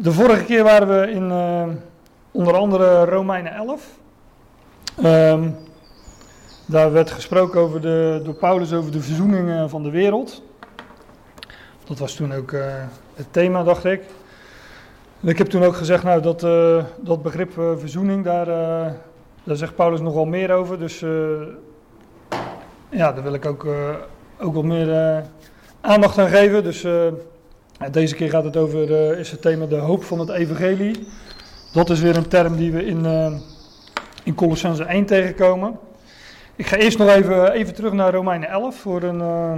de vorige keer waren we in uh, onder andere Romeinen 11. Um, daar werd gesproken over de, door Paulus over de verzoening van de wereld. Dat was toen ook uh, het thema, dacht ik. En ik heb toen ook gezegd, nou, dat, uh, dat begrip verzoening, daar, daar zegt Paulus nogal meer over. Dus ja, daar wil ik ook, ook wat meer aandacht aan geven. Dus deze keer gaat het over, uh, is het thema de hoop van het evangelie. Dat is weer een term die we in, uh, in Colossense 1 tegenkomen. Ik ga eerst nog even, even terug naar Romeinen 11 voor een, uh,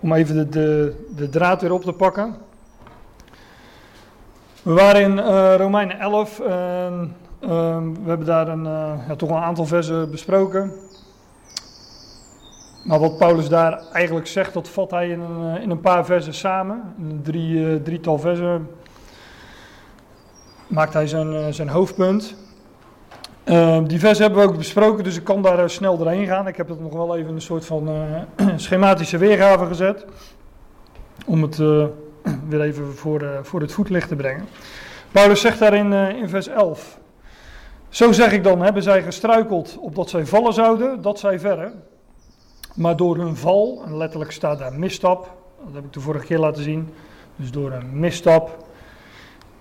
om even de, de, draad weer op te pakken. We waren in Romeinen 11 en we hebben daar een, ja, toch een aantal versen besproken. Maar wat Paulus daar eigenlijk zegt, dat vat hij in een, eh, in een paar versen samen. In drie, uh, drietal versen maakt hij zijn, uh, zijn hoofdpunt. Uh, die versen hebben we ook besproken, dus ik kan daar snel doorheen gaan. Ik heb het nog wel even in een soort van schematische weergave gezet. Om het weer even voor, voor het voetlicht te brengen. Paulus zegt daarin in vers 11. Zo zeg ik dan, hebben zij gestruikeld opdat zij vallen zouden, dat zij verre. Maar door hun val, en letterlijk staat daar misstap, dat heb ik de vorige keer laten zien. Dus door een misstap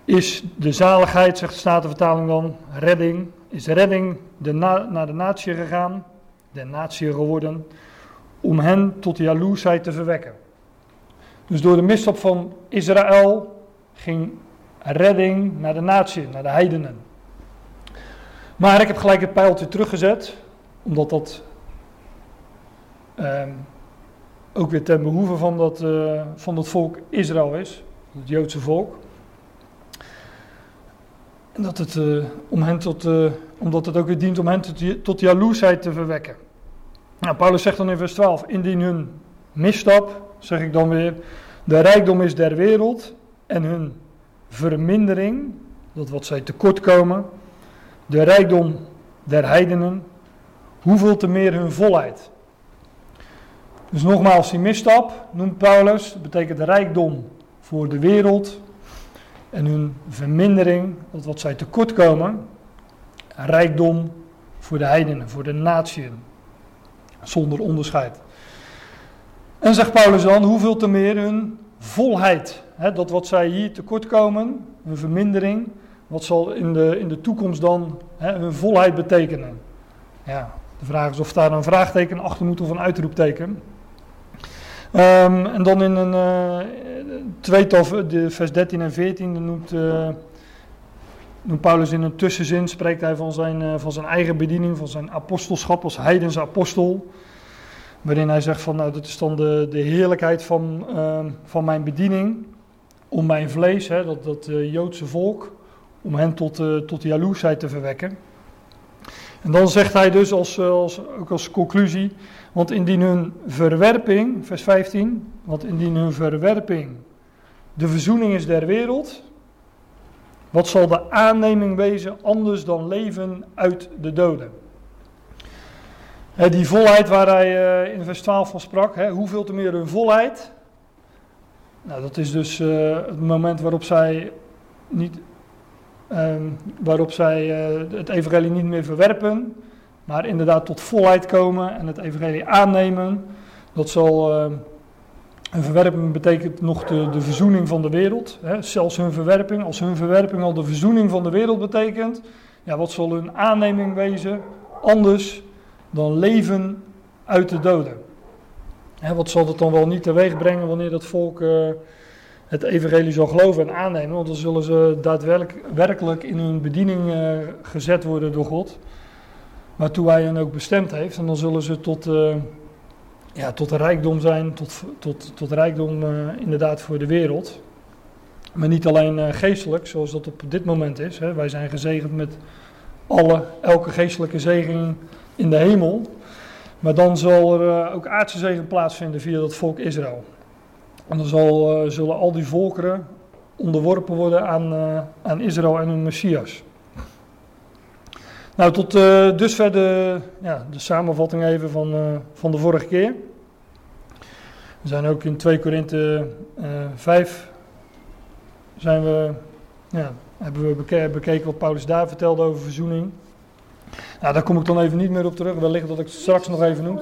is de zaligheid, zegt de Statenvertaling dan, redding, is redding de naar de natie gegaan, de natie geworden, om hen tot jaloersheid te verwekken. Dus door de misstap van Israël ging redding naar de natie, naar de heidenen. Maar ik heb gelijk het pijltje teruggezet, omdat dat Um, ook weer ten behoeve van dat, uh, van dat volk Israël is, het Joodse volk. En dat het, uh, om hen tot, uh, omdat het ook weer dient om hen tot, tot jaloersheid te verwekken. Nou, Paulus zegt dan in vers 12: Indien hun misstap, zeg ik dan weer, de rijkdom is der wereld en hun vermindering, dat wat zij tekortkomen, de rijkdom der heidenen, hoeveel te meer hun volheid. Dus nogmaals, die misstap noemt Paulus, betekent rijkdom voor de wereld en hun vermindering, dat wat zij tekortkomen, rijkdom voor de heidenen, voor de natieën, zonder onderscheid. En zegt Paulus dan, hoeveel te meer hun volheid, hè, dat wat zij hier tekortkomen, hun vermindering, wat zal in de, in de toekomst dan hè, hun volheid betekenen? Ja, de vraag is of daar een vraagteken achter moet of een uitroepteken. Um, en dan in een uh, tweetal, de vers 13 en 14, noemt, uh, noemt Paulus in een tussenzin, spreekt hij van zijn, uh, van zijn eigen bediening, van zijn apostelschap als heidense apostel. Waarin hij zegt van, nou dat is dan de, de heerlijkheid van, ehm, van mijn bediening, om mijn vlees, hè, dat, dat Joodse volk, om hen tot, tot jaloersheid te verwekken. En dan zegt hij dus als, als, ook als conclusie, want indien hun verwerping, vers 15, want indien hun verwerping de verzoening is der wereld, wat zal de aanneming wezen anders dan leven uit de doden? die volheid waar hij uh, in vers 12 van sprak, hè, hoeveel te meer hun volheid? Nou, dat is dus uh, het moment waarop zij, niet, uh, waarop zij uh, het evangelie niet meer verwerpen, maar inderdaad tot volheid komen en het evangelie aannemen. Dat zal uh, een verwerping betekent nog de, de verzoening van de wereld. Hè? Zelfs hun verwerping, als hun verwerping al de verzoening van de wereld betekent, ja, wat zal hun aanneming wezen anders dan leven uit de doden? Hè, wat zal dat dan wel niet teweeg brengen wanneer dat volk uh, het evangelie zal geloven en aannemen? Want dan zullen ze daadwerkelijk in hun bediening uh, gezet worden door God waartoe hij hen ook bestemd heeft. En dan zullen ze tot, uh, ja, tot rijkdom zijn, tot, tot, tot rijkdom uh, inderdaad voor de wereld. Maar niet alleen uh, geestelijk, zoals dat op dit moment is. Hè. Wij zijn gezegend met alle, elke geestelijke zegen in de hemel. Maar dan zal er ook aardse zegen plaatsvinden via dat volk Israël. En dan zal, zullen al die volkeren onderworpen worden aan, aan Israël en hun Messias. Nou, tot uh, dusver de, ja, de samenvatting even van, uh, van de vorige keer. We zijn ook in 2 Korinthe uh, 5 zijn we ja, hebben we beke- bekeken wat Paulus daar vertelde over verzoening. Nou, daar kom ik dan even niet meer op terug. Wellicht dat ik het straks nog even noem.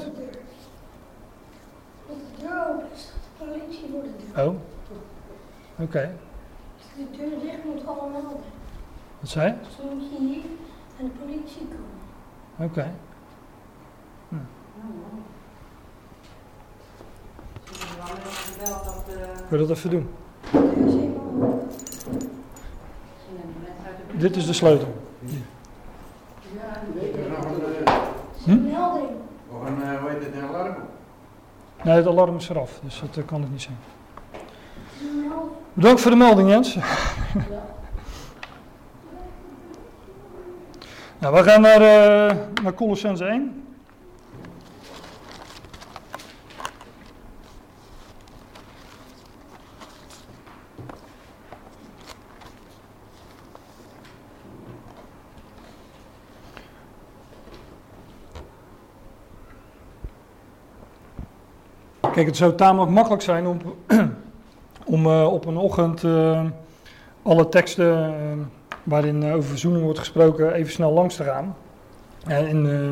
Oh. Oké. De deur dicht moet allemaal. Wat zei je? En de politie komen. Oké. Wil je dat even doen? Dit is de sleutel. Het is Hm? een melding. Nog een, eh, hoe heet het, een alarm? Nee, het alarm is eraf, dus dat eh, kan niet. Het een melding. Bedankt voor de melding, Jens. Nou, we gaan naar, eh naar Colossense 1. Kijk, het zou tamelijk makkelijk zijn om, om eh, op een ochtend eh, alle teksten waarin eh, over verzoening wordt gesproken even snel langs te gaan. En in uh,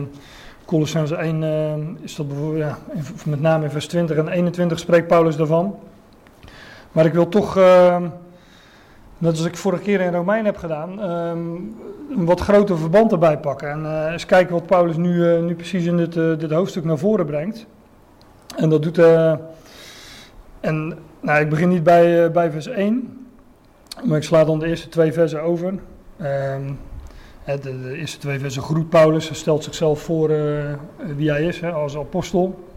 Colossense 1 eh, is dat bijvoorbeeld, ja, met name in vers 20 en 21 spreekt Paulus daarvan. Maar ik wil toch, eh, net als ik vorige keer in Romein heb gedaan, eh, een wat groter verband erbij pakken. En eh, eens kijken wat Paulus nu, eh, nu precies in dit, eh, dit hoofdstuk naar voren brengt. En dat doet. eh, en nou, ik begin niet bij, eh, bij vers 1, maar ik sla dan de eerste twee versen over. Ehm, de, de eerste twee versen groet Paulus, hij stelt zichzelf voor eh, wie hij is hè, als apostel.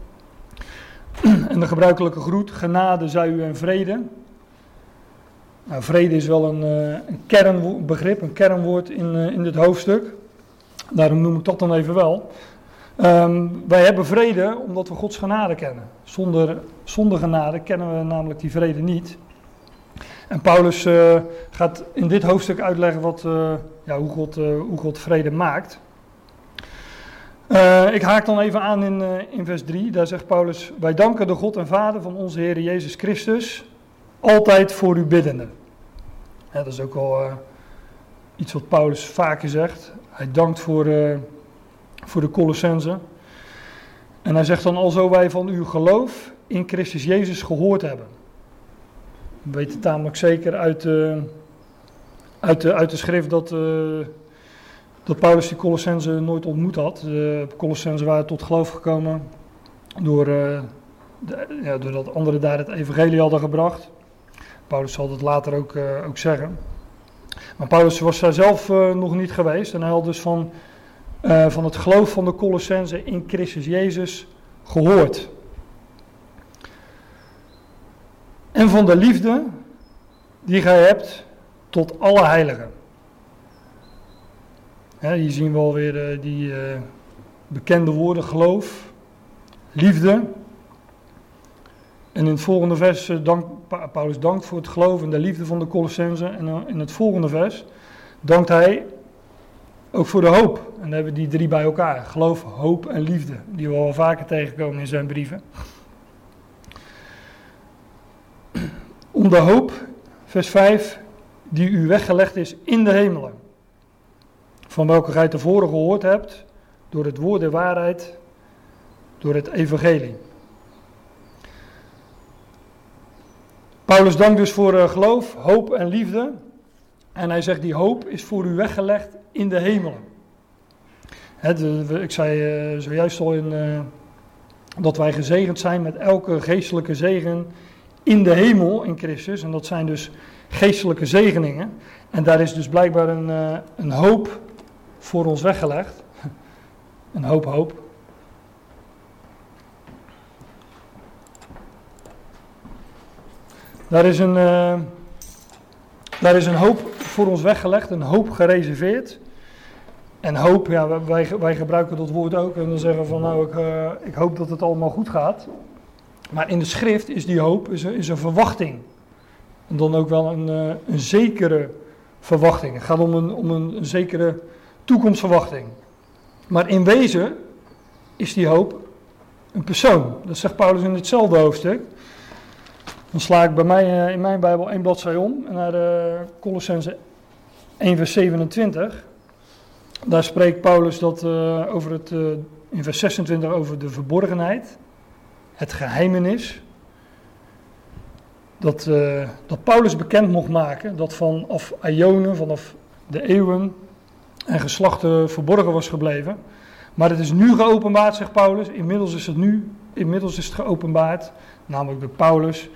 en de gebruikelijke groet, genade zij u en vrede. Nou, vrede is wel een, eh, een kernbegrip, een kernwoord in, eh, in dit hoofdstuk. Daarom noem ik dat dan even wel. Ehm, wij hebben vrede omdat we Gods genade kennen. Zonder, zonder genade kennen we namelijk die vrede niet. En Paulus eh, gaat in dit hoofdstuk uitleggen wat, eh, ja, hoe, God, eh, hoe God vrede maakt. Ik haak dan even aan in, in vers 3. Daar zegt Paulus: Wij danken de God en Vader van onze Heer Jezus Christus, altijd voor u biddende. Dat is ook eh, iets wat Paulus vaker zegt. Hij dankt voor. voor de Colossense. En hij zegt dan, alzo wij van uw geloof in Christus Jezus gehoord hebben. We weten tamelijk zeker uit, eh, uit, de, uit de schrift dat, eh, dat Paulus die Colossense nooit ontmoet had. De Colossense waren tot geloof gekomen door, eh, de, ja, doordat anderen daar het evangelie hadden gebracht. Paulus zal dat later ook, eh, ook zeggen. Maar Paulus was daar zelf nog niet geweest en hij had dus van van het geloof van de Colossense in Christus Jezus gehoord. En van de liefde die gij hebt tot alle heiligen. Hier zien we alweer eh, die eh, bekende woorden geloof, liefde. En in het volgende vers, eh, dank, Pa- Paulus dankt voor het geloof en de liefde van de Colossense. En in het volgende vers dankt hij ook voor de hoop. En dan hebben we die drie bij elkaar. Geloof, hoop en liefde. Die we al vaker tegenkomen in zijn brieven. Om de hoop, vers 5, die u weggelegd is in de hemelen. Van welke gij tevoren gehoord hebt, door het woord der waarheid, door het evangelie. Paulus dankt dus voor eh, geloof, hoop en liefde. En hij zegt, die hoop is voor u weggelegd in de hemelen. Ik zei eh, zojuist al in, eh, dat wij gezegend zijn met elke geestelijke zegen in de hemel in Christus. En dat zijn dus geestelijke zegeningen. En daar is dus blijkbaar een, eh, een hoop voor ons weggelegd. Een hoop hoop. Daar is een, eh, daar is een hoop voor ons weggelegd, een hoop gereserveerd. En hoop, ja, wij, wij gebruiken dat woord ook en dan zeggen van nou, ik, eh, ik hoop dat het allemaal goed gaat. Maar in de schrift is die hoop is een, is een verwachting. En dan ook wel een, eh, een zekere verwachting. Het gaat om een, om een, zekere toekomstverwachting. Maar in wezen is die hoop een persoon. Dat zegt Paulus in hetzelfde hoofdstuk. Dan sla ik bij mij eh, in mijn Bijbel één bladzij om naar de Colossense 1 vers 27, daar spreekt Paulus dat, over het, in vers 26 over de verborgenheid, het geheimenis. Dat, uh, dat Paulus bekend mocht maken dat vanaf Ionen, vanaf de eeuwen en geslachten verborgen was gebleven. Maar het is nu geopenbaard, zegt Paulus. Inmiddels is het nu, inmiddels is het geopenbaard, namelijk door Paulus,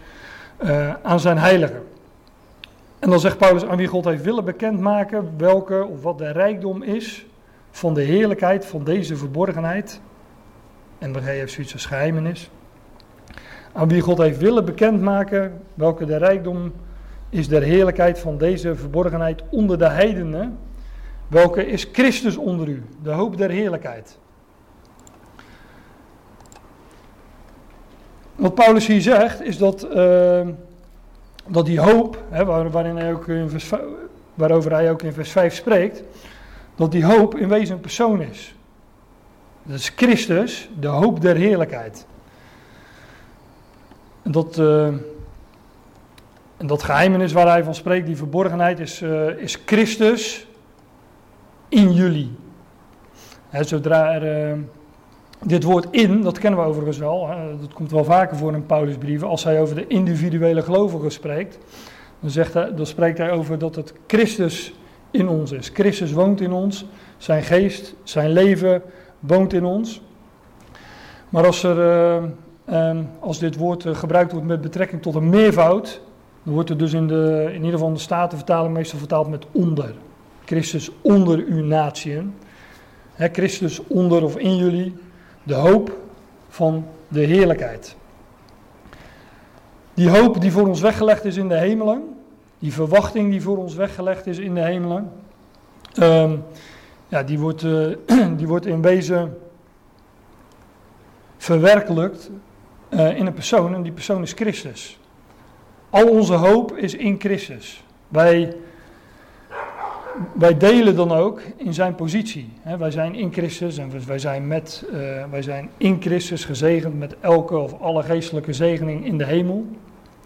aan zijn heiligen. En dan zegt Paulus aan wie God heeft willen bekendmaken welke of wat de rijkdom is van de heerlijkheid van deze verborgenheid. En heeft zoiets als geheimenis. Aan wie God heeft willen bekendmaken welke de rijkdom is der heerlijkheid van deze verborgenheid onder de heidenen. Welke is Christus onder u, de hoop der heerlijkheid. Wat Paulus hier zegt is dat... Uh, dat die hoop, hè, waarin hij ook in vers, waarover hij ook in vers 5 spreekt, dat die hoop in wezen een persoon is. Dat is Christus, de hoop der heerlijkheid. En dat, uh, en dat geheimenis waar hij van spreekt, die verborgenheid, is, uh, is Christus in jullie. Zodra er, uh, dit woord in, dat kennen we overigens wel, dat komt wel vaker voor in Paulusbrieven. Als hij over de individuele gelovigen spreekt, dan, zegt hij, dan spreekt hij over dat het Christus in ons is. Christus woont in ons, zijn geest, zijn leven woont in ons. Maar als, er, uh, als dit woord uh, gebruikt wordt met betrekking tot een meervoud, dan wordt het dus in, de, in ieder geval de Statenvertaling meestal vertaald met onder. Christus onder uw natieën. Christus onder of in jullie, de hoop van de heerlijkheid. Die hoop die voor ons weggelegd is in de hemelen, die verwachting die voor ons weggelegd is in de hemelen, um, ja, die, wordt, uh, die wordt in wezen verwerkelijkt uh, in een persoon en die persoon is Christus. Al onze hoop is in Christus. Wij wij delen dan ook in zijn positie. wij zijn in Christus en wij zijn, met, uh, wij zijn in Christus gezegend met elke of alle geestelijke zegening in de hemel.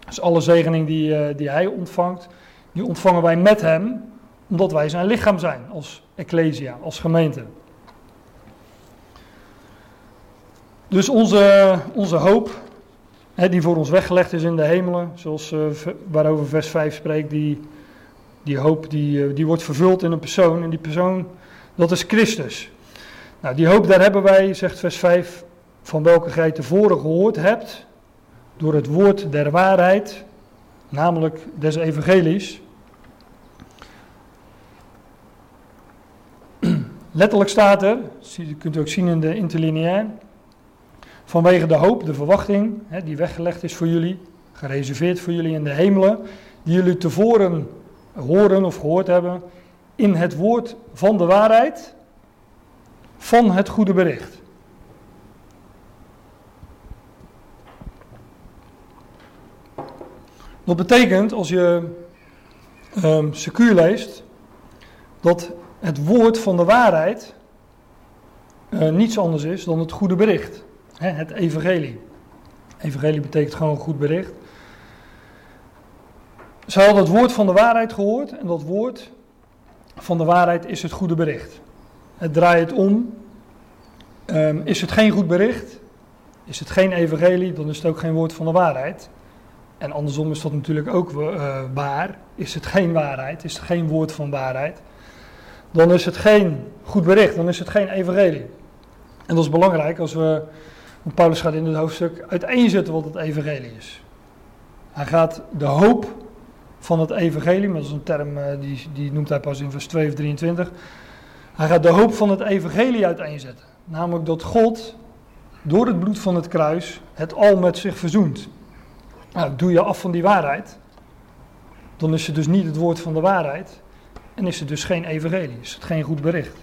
Dus alle zegening die, uh, die hij ontvangt, die ontvangen wij met hem, omdat wij zijn lichaam zijn als ecclesia, als gemeente. Dus onze, onze hoop, hè, die voor ons weggelegd is in de hemelen, zoals uh, waarover vers 5 spreekt, die die hoop die, eh, die wordt vervuld in een persoon en die persoon, dat is Christus. Nou, die hoop daar hebben wij, zegt vers 5, van welke gij tevoren gehoord hebt, door het woord der waarheid, namelijk des evangelies. Letterlijk staat er, dat kunt u ook zien in de interlineair, vanwege de hoop, de verwachting, hè, die weggelegd is voor jullie, gereserveerd voor jullie in de hemelen, die jullie tevoren horen of gehoord hebben in het woord van de waarheid, van het goede bericht. Dat betekent, als je um, secuur leest, dat het woord van de waarheid uh, niets anders is dan het goede bericht. Hè, het evangelie. Evangelie betekent gewoon goed bericht. Ze hadden het woord van de waarheid gehoord en dat woord van de waarheid is het goede bericht. Het draait het om. Um, is het geen goed bericht? Is het geen evangelie? Dan is het ook geen woord van de waarheid. En andersom is dat natuurlijk ook uh, waar. Is het geen waarheid? Is het geen woord van waarheid? Dan is het geen goed bericht. Dan is het geen evangelie. En dat is belangrijk als we, Paulus gaat in het hoofdstuk uiteenzetten wat het evangelie is. Hij gaat de hoop van het evangelie, maar dat is een term uh, die, die noemt hij pas in vers 2 of 23. Hij gaat de hoop van het evangelie uiteenzetten. Namelijk dat God door het bloed van het kruis het al met zich verzoent. Nou, doe je af van die waarheid, dan is het dus niet het woord van de waarheid. En is het dus geen evangelie, is het geen goed bericht.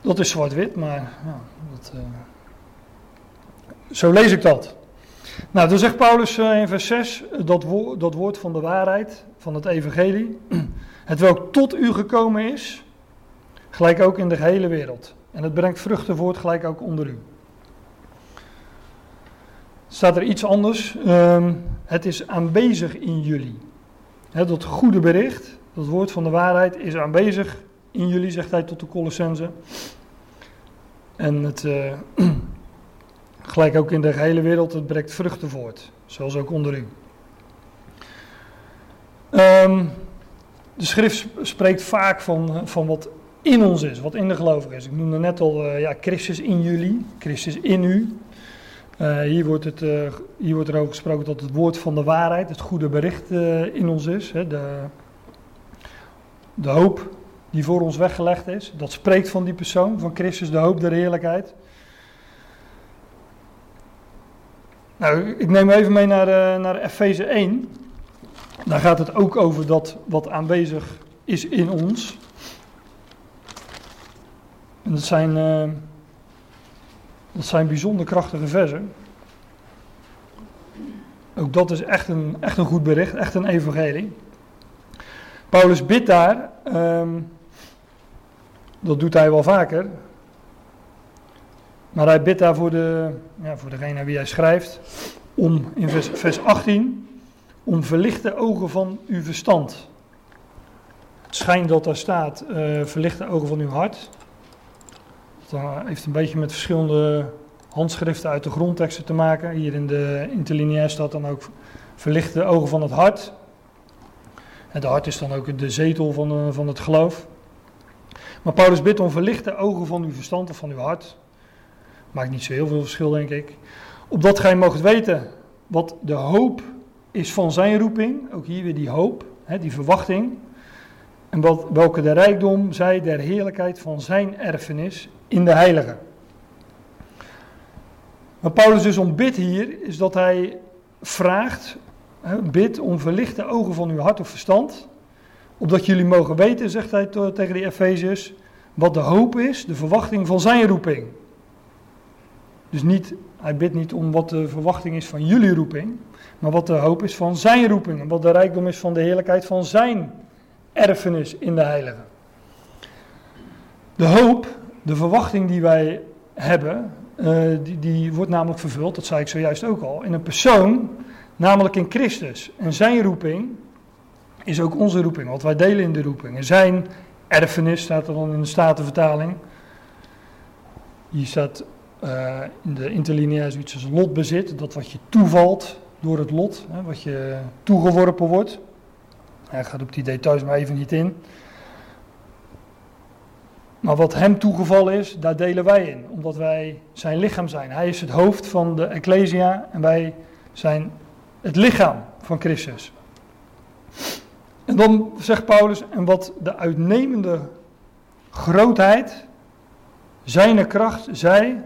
Dat is zwart-wit, maar ja, dat, uh, zo lees ik dat. Nou, dan zegt Paulus eh, in vers 6 dat, wo dat woord van de waarheid, van het evangelie, het welk tot u gekomen is, gelijk ook in de gehele wereld. En het brengt vruchten voort, gelijk ook onder u. Staat er iets anders? Um, het is aanwezig in jullie. Dat goede bericht, dat woord van de waarheid, is aanwezig in jullie, zegt hij tot de Colossense. En het, eh, gelijk ook in de gehele wereld, het brengt vruchten voort. Zoals ook onder u. Ehm, de schrift spreekt vaak van, van wat in ons is, wat in de gelovigen is. Ik noemde net al, uh, ja, Christus in jullie, Christus in u. Hier, wordt het, hier wordt er over gesproken dat het woord van de waarheid, het goede bericht in ons is. Hè, de, de hoop die voor ons weggelegd is, dat spreekt van die persoon, van Christus, de hoop der heerlijkheid. Nou, ik neem even mee naar, naar Efeze 1. Daar gaat het ook over dat wat aanwezig is in ons. En dat zijn, uh, dat zijn bijzonder krachtige versen. Ook dat is echt een, echt een goed bericht, echt een evangelie. Paulus bidt daar, um, dat doet hij wel vaker. Maar hij bidt daar voor, de, ja, voor degene wie hij schrijft, om in vers, vers 18, om verlichte ogen van uw verstand. Het schijnt dat daar staat, uh, verlichte ogen van uw hart. Dat heeft een beetje met verschillende handschriften uit de grondteksten te maken. Hier in de interlineair staat dan ook verlichte ogen van het hart. Het hart is dan ook de zetel van, uh, van het geloof. Maar Paulus bidt om verlichte ogen van uw verstand of van uw hart. Maakt niet zo heel veel verschil, denk ik. Opdat gij mocht weten wat de hoop is van zijn roeping. Ook hier weer die hoop, hè, die verwachting. En wat, welke de rijkdom zij der heerlijkheid van zijn erfenis in de heilige. Wat Paulus dus om hier, is dat hij vraagt, bid om verlichte ogen van uw hart of verstand, opdat jullie mogen weten, zegt hij tegen de Efeziërs, wat de hoop is, de verwachting van zijn roeping. Dus niet, hij bidt niet om wat de verwachting is van jullie roeping, maar wat de hoop is van zijn roeping en wat de rijkdom is van de heerlijkheid van zijn erfenis in de heilige. De hoop, de verwachting die wij hebben, uh, die, die wordt namelijk vervuld, dat zei ik zojuist ook al, in een persoon, namelijk in Christus. En zijn roeping is ook onze roeping, want wij delen in de roeping. En zijn erfenis staat er dan in de Statenvertaling. Hier staat uh, in de interlineair zoiets als lotbezit, dat wat je toevalt door het lot, hè, wat je toegeworpen wordt. Hij gaat op die details maar even niet in. Maar wat hem toegevallen is, daar delen wij in, omdat wij zijn lichaam zijn. Hij is het hoofd van de Ecclesia en wij zijn het lichaam van Christus. En dan zegt Paulus, en wat de uitnemende grootheid, zijn kracht, zij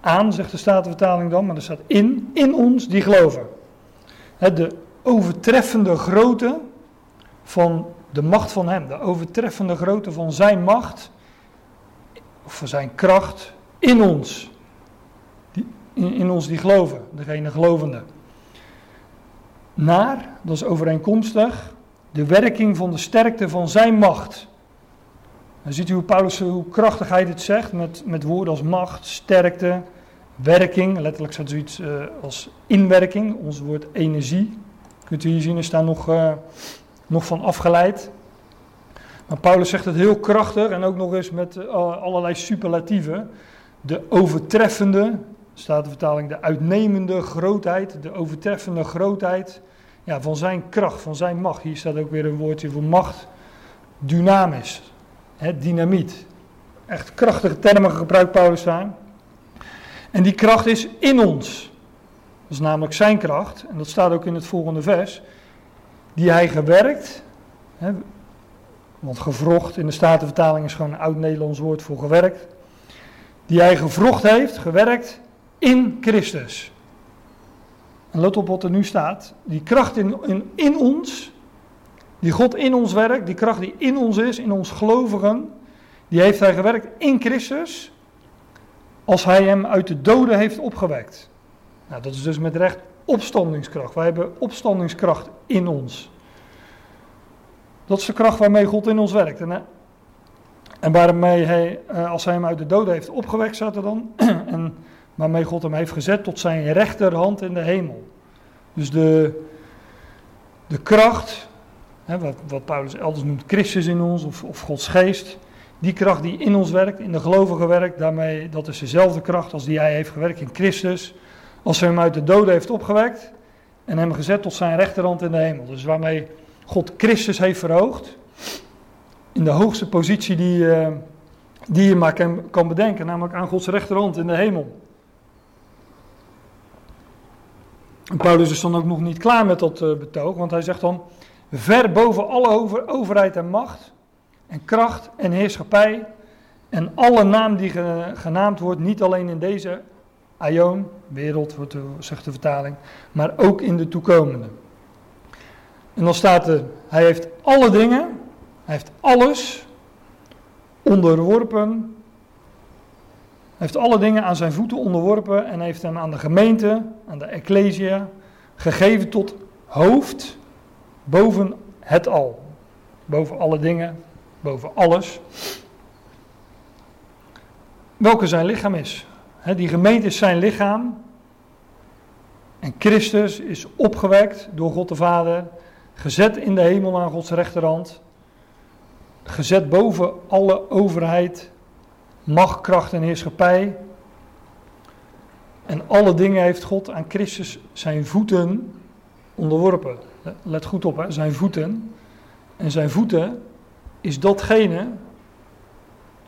aan, zegt de Statenvertaling dan, maar er staat in, in ons die geloven. De overtreffende grootte van de macht van Hem, de overtreffende grootte van Zijn macht, of van Zijn kracht in ons. Die, in, in ons die geloven, degene gelovende. Naar, dat is overeenkomstig, de werking van de sterkte van Zijn macht. Dan ziet u hoe Paulus, hoe krachtig hij dit zegt, met, met woorden als macht, sterkte, werking. Letterlijk staat zoiets uh, als inwerking, ons woord energie. Kunt u hier zien, is daar nog, uh, nog van afgeleid. Maar Paulus zegt het heel krachtig en ook nog eens met uh, allerlei superlatieven. De overtreffende, staat de vertaling, de uitnemende grootheid, de overtreffende grootheid ja, van zijn kracht, van zijn macht. Hier staat ook weer een woordje voor macht, dynamisch, hè, dynamiet. Echt krachtige termen gebruikt Paulus daar. En die kracht is in ons. Dat is namelijk zijn kracht, en dat staat ook in het volgende vers. Die hij gewerkt, hè, want gevrocht in de Statenvertaling is gewoon een oud-Nederlands woord voor gewerkt. Die hij gevrocht heeft, gewerkt in Christus. En let op wat er nu staat. Die kracht in, in, in ons, die God in ons werkt, die kracht die in ons is, in ons gelovigen, die heeft hij gewerkt in Christus als hij hem uit de doden heeft opgewekt. Nou, dat is dus met recht opstandingskracht. Wij hebben opstandingskracht in ons. Dat is de kracht waarmee God in ons werkt. En, en waarmee hij, eh, als hij hem uit de doden heeft opgewekt, staat er dan. en waarmee God hem heeft gezet tot zijn rechterhand in de hemel. Dus de, de kracht, hè, wat, wat Paulus elders noemt Christus in ons of, of Gods geest, die kracht die in ons werkt, in de gelovigen werkt, daarmee, dat is dezelfde kracht als die hij heeft gewerkt in Christus, als hij hem uit de doden heeft opgewekt en hem gezet tot zijn rechterhand in de hemel. Dus waarmee God Christus heeft verhoogd, in de hoogste positie die, uh, die je maar kan, kan bedenken, namelijk aan Gods rechterhand in de hemel. En Paulus is dan ook nog niet klaar met dat uh, betoog, want hij zegt dan, ver boven alle over, overheid en macht en kracht en heerschappij en alle naam die ge, genaamd wordt, niet alleen in deze aion, wereld, wordt zegt de vertaling, maar ook in de toekomende. En dan staat er, hij heeft alle dingen, hij heeft alles onderworpen, heeft alle dingen aan zijn voeten onderworpen en heeft hem aan de gemeente, aan de ecclesia, gegeven tot hoofd boven het al. Boven alle dingen, boven alles. Welke zijn lichaam is. die gemeente is zijn lichaam. En Christus is opgewekt door God de Vader, gezet in de hemel aan Gods rechterhand, gezet boven alle overheid, macht, kracht en heerschappij. En alle dingen heeft God aan Christus zijn voeten onderworpen. Let goed op, zijn voeten. En zijn voeten is datgene,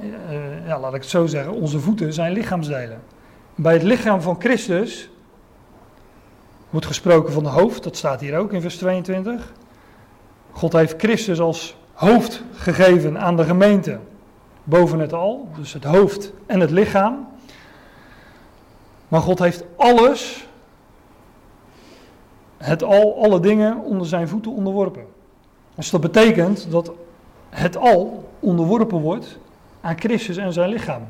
uh, ja, laat ik het zo zeggen, onze voeten zijn lichaamsdelen. Bij het lichaam van Christus wordt gesproken van de hoofd, dat staat hier ook in vers 22. God heeft Christus als hoofd gegeven aan de gemeente boven het al, dus het hoofd en het lichaam. Maar God heeft alles, het al, alle dingen onder zijn voeten onderworpen. Dus dat betekent dat het al onderworpen wordt aan Christus en zijn lichaam.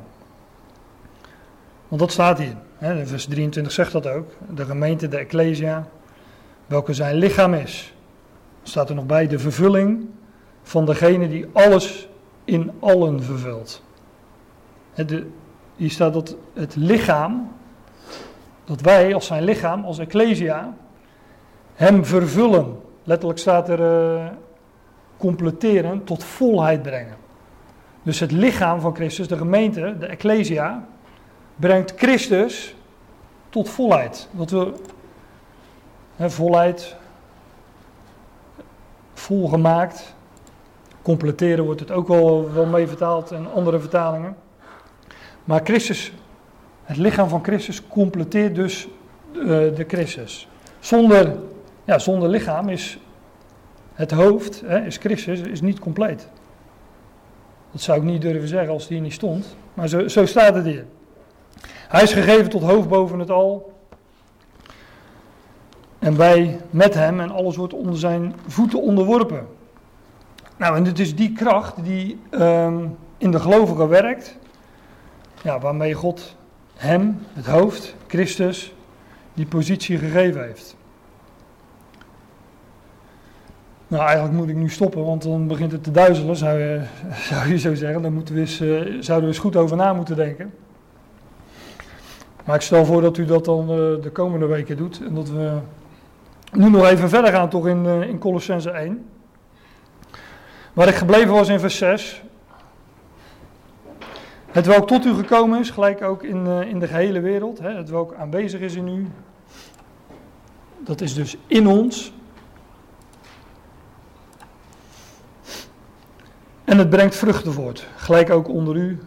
Want dat staat hier. Vers 23 zegt dat ook. De gemeente, de Ecclesia, welke zijn lichaam is. Staat er nog bij de vervulling van degene die alles in allen vervult. hier staat dat het lichaam, dat wij als zijn lichaam, als Ecclesia, hem vervullen. Letterlijk staat er uh, completeren, tot volheid brengen. Dus het lichaam van Christus, de gemeente, de Ecclesia, brengt Christus tot volheid. Dat we, hè, volheid, volgemaakt, completeren wordt het ook wel, wel mee vertaald in andere vertalingen. Maar Christus, het lichaam van Christus completeert dus de, eh, de Christus. Zonder, ja, zonder lichaam is het hoofd, hè, is Christus, is niet compleet. Dat zou ik niet durven zeggen als het hier niet stond. Maar zo, zo staat het hier. Hij is gegeven tot hoofd boven het al. En wij met hem en alles wordt onder zijn voeten onderworpen. Nou, en het is die kracht die um, in de gelovigen werkt. Ja, waarmee God hem, het hoofd, Christus, die positie gegeven heeft. Nou, eigenlijk moet ik nu stoppen, want dan begint het te duizelen, zou je, zou je zo zeggen. Daar moeten we eens, uh, zouden we eens goed over na moeten denken. Maar ik stel voor dat u dat dan uh, de komende weken doet. En dat we nu nog even verder gaan, toch in, uh, in Colossense 1. Waar ik gebleven was in vers 6. Het welk tot u gekomen is, gelijk ook in, in de gehele wereld. Hè, het welk aanwezig is in u. Dat is dus in ons. En het brengt vruchten voort, gelijk ook onder u.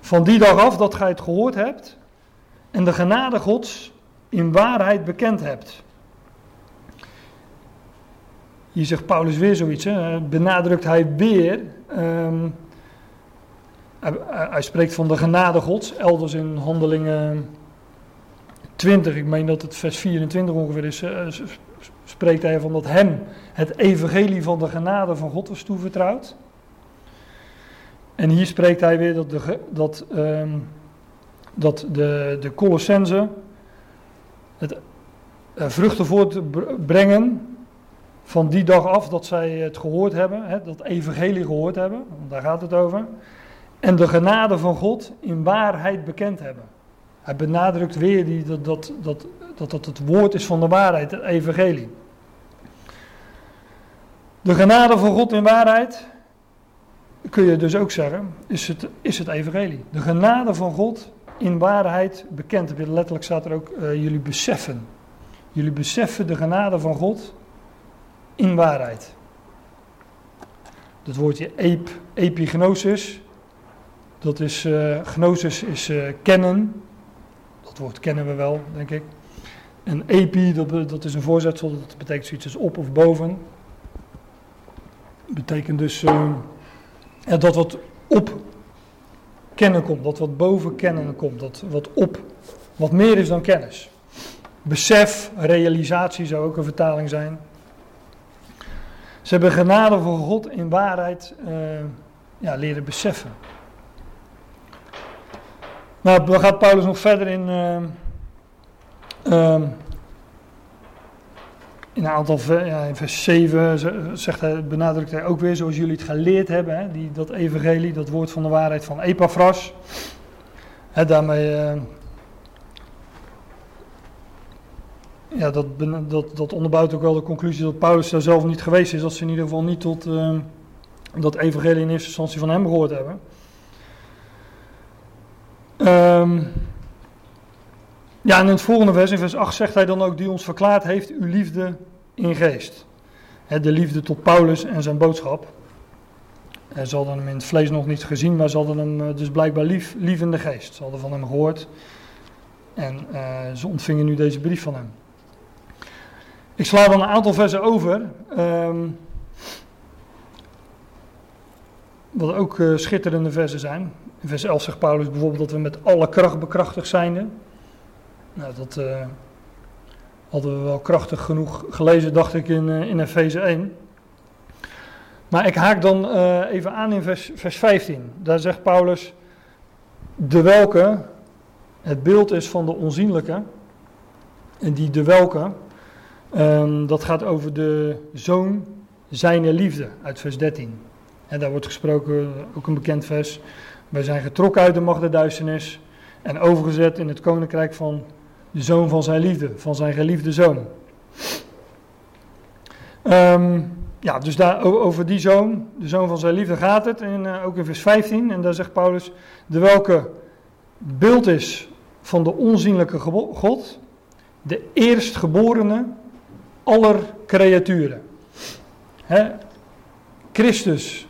Van die dag af dat gij het gehoord hebt en de genade Gods in waarheid bekend hebt. Hier zegt Paulus weer zoiets, hè? benadrukt hij weer. Um, hij, spreekt van de genade Gods, elders in Handelingen 20, ik meen dat het vers 24 ongeveer is, uh, spreekt hij van dat hem het evangelie van de genade van God was toevertrouwd. En hier spreekt hij weer dat de, dat, um, dat de, de Colossense het uh, vruchten voortbrengen van die dag af dat zij het gehoord hebben, hè, dat evangelie gehoord hebben, want daar gaat het over. En de genade van God in waarheid bekend hebben. Hij benadrukt weer die, dat, dat, dat, dat, dat het woord is van de waarheid, het evangelie. De genade van God in waarheid, kun je dus ook zeggen, is het, is het evangelie. De genade van God in waarheid bekend. Letterlijk staat er ook, uh, jullie beseffen. Jullie beseffen de genade van God in waarheid. Dat woordje ep, epignosis, dat is, uh, gnosis is uh, kennen. Dat woord kennen we wel, denk ik. En epi, dat, dat is een voorzetsel, dat betekent zoiets als op of boven. Betekent dus uh, dat wat op kennen komt, dat wat boven kennen komt, dat wat op, wat meer is dan kennis. Besef, realisatie zou ook een vertaling zijn. Ze hebben genade voor God in waarheid uh, ja, leren beseffen. Nou, dan gaat Paulus nog verder in, uh, uh, in een aantal, ja, in vers 7 zegt hij, benadrukt hij ook weer, zoals jullie het geleerd hebben, hè, die, dat evangelie, dat woord van de waarheid van Epaphras. Hè, daarmee, ja, dat, dat, dat onderbouwt ook wel de conclusie dat Paulus daar zelf niet geweest is, dat ze in ieder geval niet tot uh, dat evangelie in eerste instantie van hem gehoord hebben. Um, ja, en in het volgende vers, in vers 8, zegt hij dan ook: Die ons verklaard heeft uw liefde in geest. de liefde tot Paulus en zijn boodschap. ze hadden hem in het vlees nog niet gezien, maar ze hadden hem eh, dus blijkbaar lief, in de geest. Ze hadden van hem gehoord. En uh, ze ontvingen nu deze brief van hem. Ik sla dan een aantal versen over. Um, wat ook uh, schitterende versen zijn. In vers 11 zegt Paulus bijvoorbeeld dat we met alle kracht bekrachtigd zijn. Nou, dat uh, hadden we wel krachtig genoeg gelezen, dacht ik, in, uh, in Efeze 1. Maar ik haak dan even aan in vers, vers 15. Daar zegt Paulus, de welke het beeld is van de onzienlijke. En die de welke, um, dat gaat over de zoon zijner liefde, uit vers 13. En daar wordt gesproken, ook een bekend vers. Wij zijn getrokken uit de macht der duisternis en overgezet in het koninkrijk van de zoon van zijn liefde, van zijn geliefde zoon. Um, ja, dus daar, over die zoon, de zoon van zijn liefde gaat het, en, uh, ook in vers 15. En daar zegt Paulus, de welke beeld is van de onzienlijke God, de eerstgeborene aller creaturen. Christus,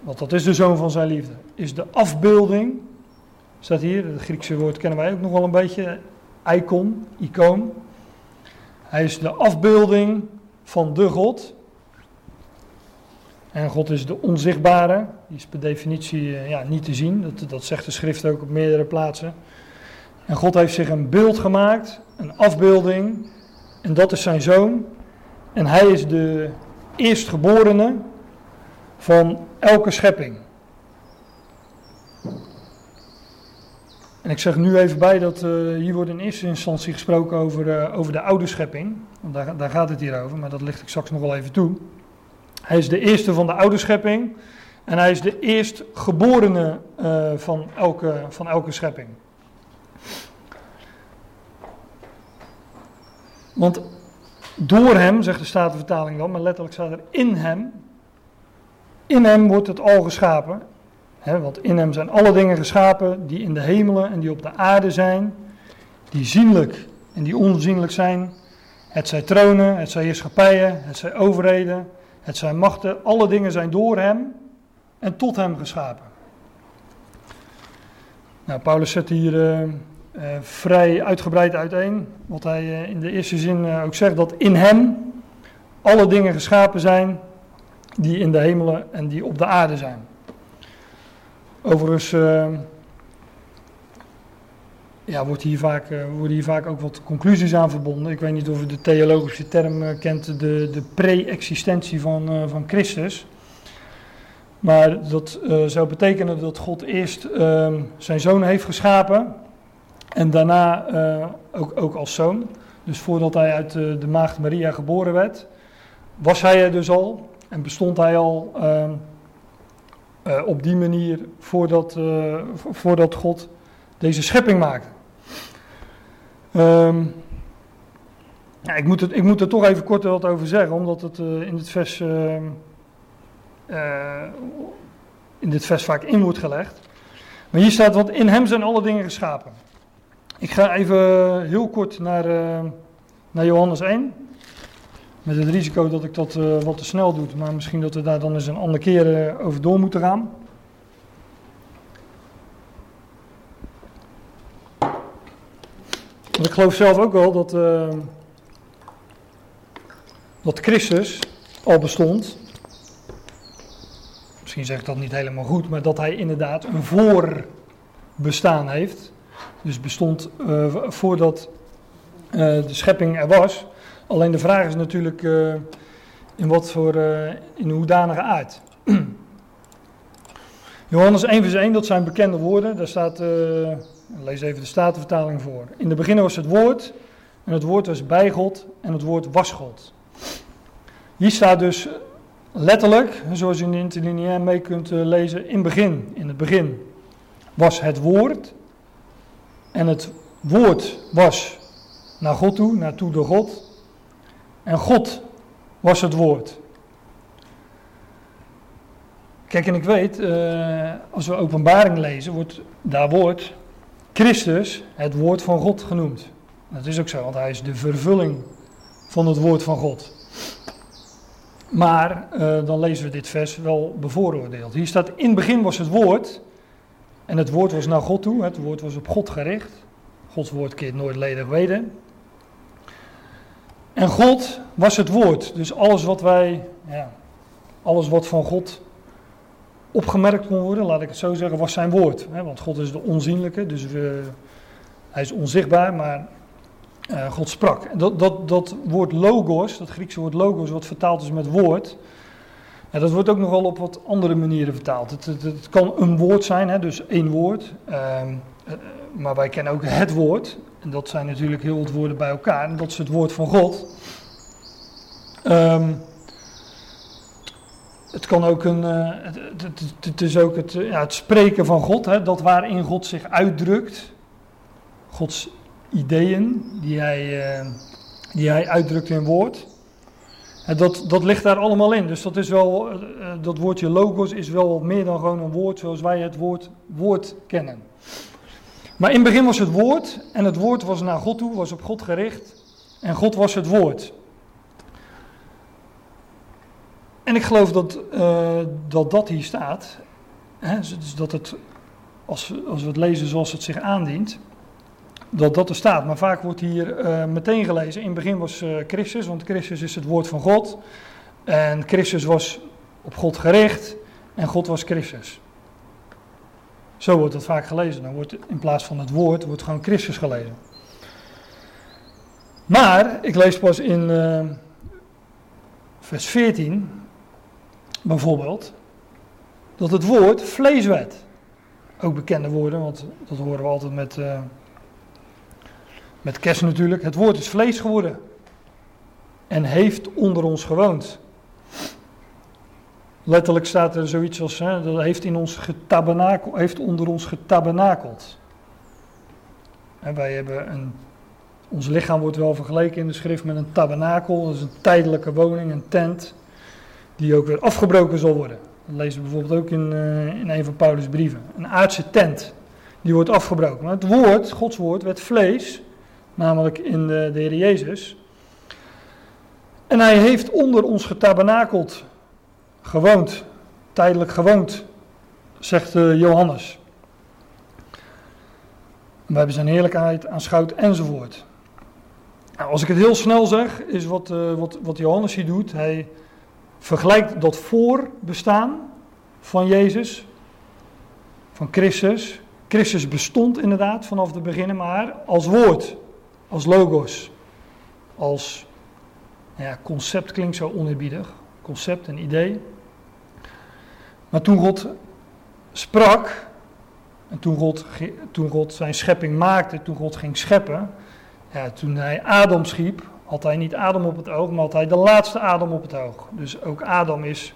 want dat is de zoon van zijn liefde, is de afbeelding, staat hier, het Griekse woord kennen wij ook nog wel een beetje, icon, icoon. Hij is de afbeelding van de God. En God is de onzichtbare, die is per definitie eh, ja, niet te zien, dat, dat zegt de schrift ook op meerdere plaatsen. En God heeft zich een beeld gemaakt, een afbeelding, en dat is zijn zoon. En hij is de eerstgeborene van elke schepping. En ik zeg nu even bij dat uh, hier wordt in eerste instantie gesproken over, uh, over de oude schepping. Want daar, daar gaat het hier over, maar dat licht ik straks nog wel even toe. Hij is de eerste van de oude schepping. En hij is de eerstgeborene uh, van, elke, van elke schepping. Want door hem, zegt de Statenvertaling dan, maar letterlijk staat er in hem. In hem wordt het al geschapen want in hem zijn alle dingen geschapen die in de hemelen en die op de aarde zijn, die zienlijk en die onzienlijk zijn. Het zijn tronen, het zijn heerschappijen, het zijn overheden, het zijn machten. Alle dingen zijn door hem en tot hem geschapen. Nou, Paulus zet hier uh, vrij uitgebreid uiteen. Wat hij uh, in de eerste zin ook zegt: dat in hem alle dingen geschapen zijn die in de hemelen en die op de aarde zijn. Overigens ja, wordt hier vaak, worden hier vaak ook wat conclusies aan verbonden. Ik weet niet of u de theologische term kent, de, de pre-existentie van, van Christus. Maar dat zou betekenen dat God eerst ehm, zijn zoon heeft geschapen en daarna ook, ook als zoon. Dus voordat hij uit de maagd Maria geboren werd, was hij er dus al en bestond hij al ehm, uh, op die manier voordat, voordat God deze schepping maakte. Um, ja, ik, moet het, ik moet er toch even kort wat over zeggen, omdat het in het vers eh, in dit vers vaak in wordt gelegd. Maar hier staat, want in hem zijn alle dingen geschapen. Ik ga even heel kort naar, uh, naar Johannes 1. Met het risico dat ik dat uh, wat te snel doe, maar misschien dat we daar dan eens een andere keer uh, over door moeten gaan. Ik geloof zelf ook wel dat, dat Christus al bestond. Misschien zeg ik dat niet helemaal goed, maar dat hij inderdaad een voorbestaan heeft. Dus bestond uh, voordat uh, de schepping er was. Alleen de vraag is natuurlijk uh, in wat voor, in hoedanige aard. Johannes 1 vers 1, dat zijn bekende woorden. Daar staat, lees even de Statenvertaling voor. In de begin was het woord en het woord was bij God en het woord was God. Hier staat dus letterlijk, zoals je in de interlineair mee kunt lezen, in begin, in het begin was het woord en het woord was naar God toe, naartoe door God. En God was het woord. Kijk, en ik weet, uh, als we openbaring lezen, wordt daar woord Christus het woord van God genoemd. Dat is ook zo, want hij is de vervulling van het woord van God. Maar uh, dan lezen we dit vers wel bevooroordeeld. Hier staat: In het begin was het woord. En het woord was naar God toe, het woord was op God gericht. Gods woord keert nooit ledig weten. En God was het woord. Dus alles wat wij, ja, alles wat van God opgemerkt kon worden, laat ik het zo zeggen, was zijn woord. Want God is de onzienlijke, dus we, hij is onzichtbaar, maar uh, God sprak. Dat, dat, dat woord logos, dat Griekse woord logos, wat vertaald is met woord, ja, dat wordt ook nogal op wat andere manieren vertaald. Het, het, kan een woord zijn, hè, dus één woord. Uh, maar wij kennen ook het woord. En dat zijn natuurlijk heel wat woorden bij elkaar. En dat is het woord van God. Um, het kan ook een. Uh, het, het, is ook het, ja, het spreken van God, hè, dat waarin God zich uitdrukt. Gods ideeën die hij, uh, die hij uitdrukt in woord. En dat, dat ligt daar allemaal in. Dus dat is wel, uh, dat woordje logos is wel meer dan gewoon een woord zoals wij het woord woord kennen. Maar in het begin was het woord en het woord was naar God toe, was op God gericht en God was het woord. En ik geloof dat uh, dat, dat hier staat, hè, dus dat het, als, als we het lezen zoals het zich aandient, dat dat er staat. Maar vaak wordt hier uh, meteen gelezen, in het begin was uh, Christus, want Christus is het woord van God. En Christus was op God gericht en God was Christus. Zo wordt het vaak gelezen. Dan wordt in plaats van het woord, wordt gewoon Christus gelezen. Maar, ik lees pas in uh, vers 14, bijvoorbeeld, dat het woord vlees werd. Ook bekende woorden, want dat horen we altijd met, met kerst natuurlijk. Het woord is vlees geworden en heeft onder ons gewoond. Letterlijk staat er zoiets als, hè, dat heeft, in ons getabernakel, heeft onder ons getabernakeld. En wij hebben een, ons lichaam wordt wel vergeleken in de schrift met een tabernakel, dat is een tijdelijke woning, een tent, die ook weer afgebroken zal worden. Dat lezen we bijvoorbeeld ook in, uh, in een van Paulus' brieven. Een aardse tent, die wordt afgebroken. Maar het woord, Gods woord, werd vlees, namelijk in de, de Heer Jezus. En hij heeft onder ons getabernakeld gewoond, tijdelijk gewoond, zegt uh, Johannes. We hebben zijn heerlijkheid aanschouwd enzovoort. Nou, als ik het heel snel zeg, is wat, uh, wat, wat Johannes hier doet, hij vergelijkt dat voorbestaan van Jezus, van Christus. Christus bestond inderdaad vanaf de beginnen, maar als woord, als logos, als ja, concept klinkt zo oneerbiedig, concept, een idee. Maar toen God sprak, en toen God, toen God zijn schepping maakte, toen God ging scheppen, ja, toen hij Adam schiep, had hij niet Adam op het oog, maar had hij de laatste Adam op het oog. Dus ook Adam is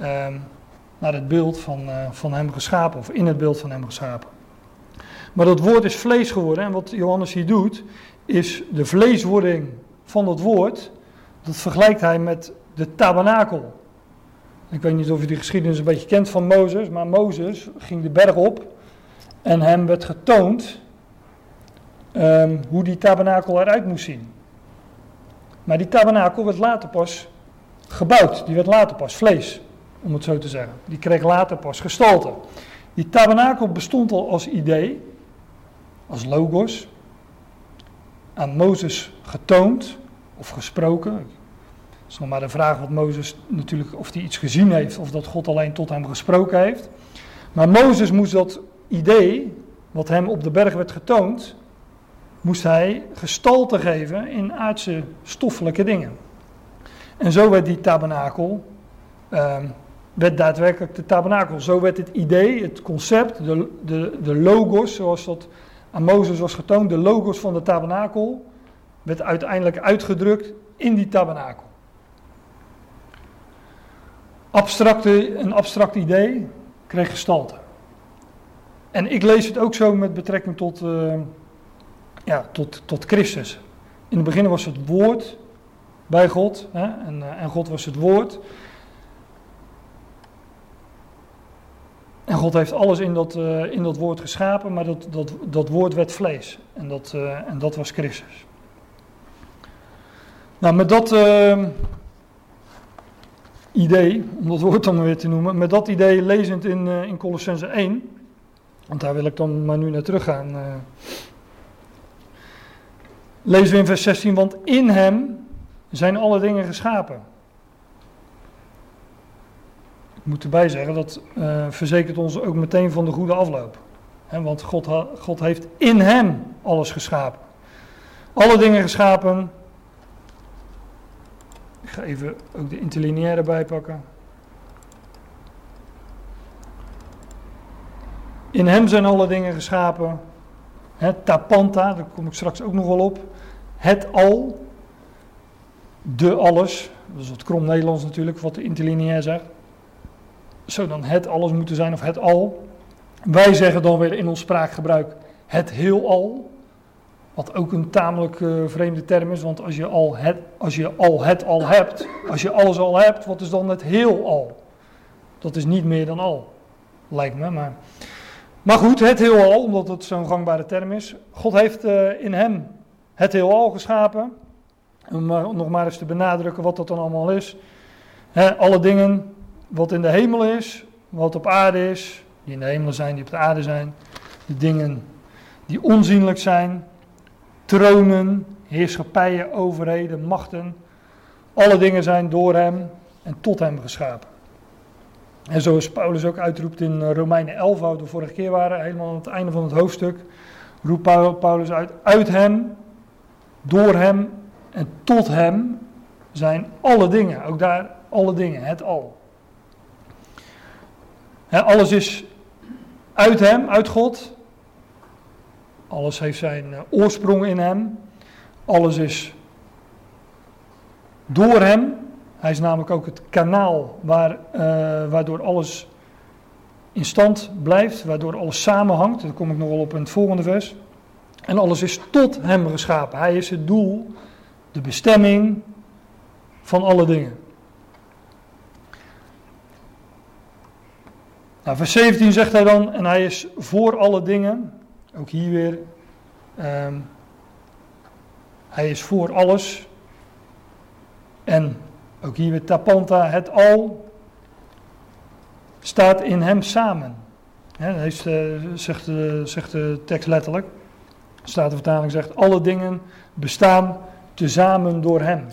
um, naar het beeld van, uh, van hem geschapen, of in het beeld van hem geschapen. Maar dat woord is vlees geworden en wat Johannes hier doet, is de vleeswording van dat woord, dat vergelijkt hij met de tabernakel. Ik weet niet of je die geschiedenis een beetje kent van Mozes, maar Mozes ging de berg op en hem werd getoond ehm, hoe die tabernakel eruit moest zien. Maar die tabernakel werd later pas gebouwd, die werd later pas vlees, om het zo te zeggen. Die kreeg later pas gestalte. Die tabernakel bestond al als idee, als logos, aan Mozes getoond of gesproken. Het is nog maar de vraag wat Mozes natuurlijk, of hij iets gezien heeft of dat God alleen tot hem gesproken heeft. Maar Mozes moest dat idee, wat hem op de berg werd getoond, moest hij gestalte geven in aardse stoffelijke dingen. En zo werd die tabernakel, uh, werd daadwerkelijk de tabernakel. Zo werd het idee, het concept, de, de, de logos, zoals dat aan Mozes was getoond, de logos van de tabernakel, werd uiteindelijk uitgedrukt in die tabernakel. Abstracte, een abstract idee kreeg gestalte. En ik lees het ook zo met betrekking tot, uh, ja, tot, tot Christus. In het begin was het woord bij God hè, en, uh, en God was het woord. En God heeft alles in dat, uh, in dat woord geschapen, maar dat, dat, dat woord werd vlees. En dat, uh, en dat was Christus. Nou, met dat uh, idee, om dat woord dan weer te noemen, met dat idee lezend in, in Colossense 1, want daar wil ik dan maar nu naar terug gaan. lezen we in vers 16, want in hem zijn alle dingen geschapen moet erbij zeggen, dat uh, verzekert ons ook meteen van de goede afloop. He, want God, God heeft in hem alles geschapen. Alle dingen geschapen. Ik ga even ook de interlineaire bijpakken. In hem zijn alle dingen geschapen. Het tapanta, daar kom ik straks ook nog wel op. Het al. De alles. Dat is wat krom Nederlands natuurlijk, wat de interlineair zegt zou dan het alles moeten zijn of het al. Wij zeggen dan weer in ons spraakgebruik het heelal. Wat ook een tamelijk uh, vreemde term is, want als je, al het, als je al het al hebt, als je alles al hebt, wat is dan het heelal? Dat is niet meer dan al, lijkt me. Maar, maar goed, het heelal, omdat het zo'n gangbare term is. God heeft uh, in hem het heelal geschapen. Om nog maar eens te benadrukken wat dat dan allemaal is. alle dingen wat in de hemel is, wat op aarde is, die in de hemel zijn, die op de aarde zijn, de dingen die onzienlijk zijn, tronen, heerschappijen, overheden, machten, alle dingen zijn door hem en tot hem geschapen. En zoals Paulus ook uitroept in Romeinen 11, waar we de vorige keer waren, helemaal aan het einde van het hoofdstuk, roept Paulus uit, uit hem, door hem en tot hem zijn alle dingen, ook daar alle dingen, het al alles is uit Hem, uit God. Alles heeft zijn eh, oorsprong in Hem. Alles is door Hem. Hij is namelijk ook het kanaal waar, uh, waardoor alles in stand blijft, waardoor alles samenhangt. Daar kom ik nog wel op in het volgende vers. En alles is tot Hem geschapen. Hij is het doel, de bestemming van alle dingen. Nou, vers 17 zegt hij dan, en hij is voor alle dingen, ook hier weer, um, hij is voor alles. En ook hier weer tapanta, het al, staat in hem samen. Dat uh, zegt, zegt de tekst letterlijk. Staat de vertaling zegt, alle dingen bestaan tezamen door hem.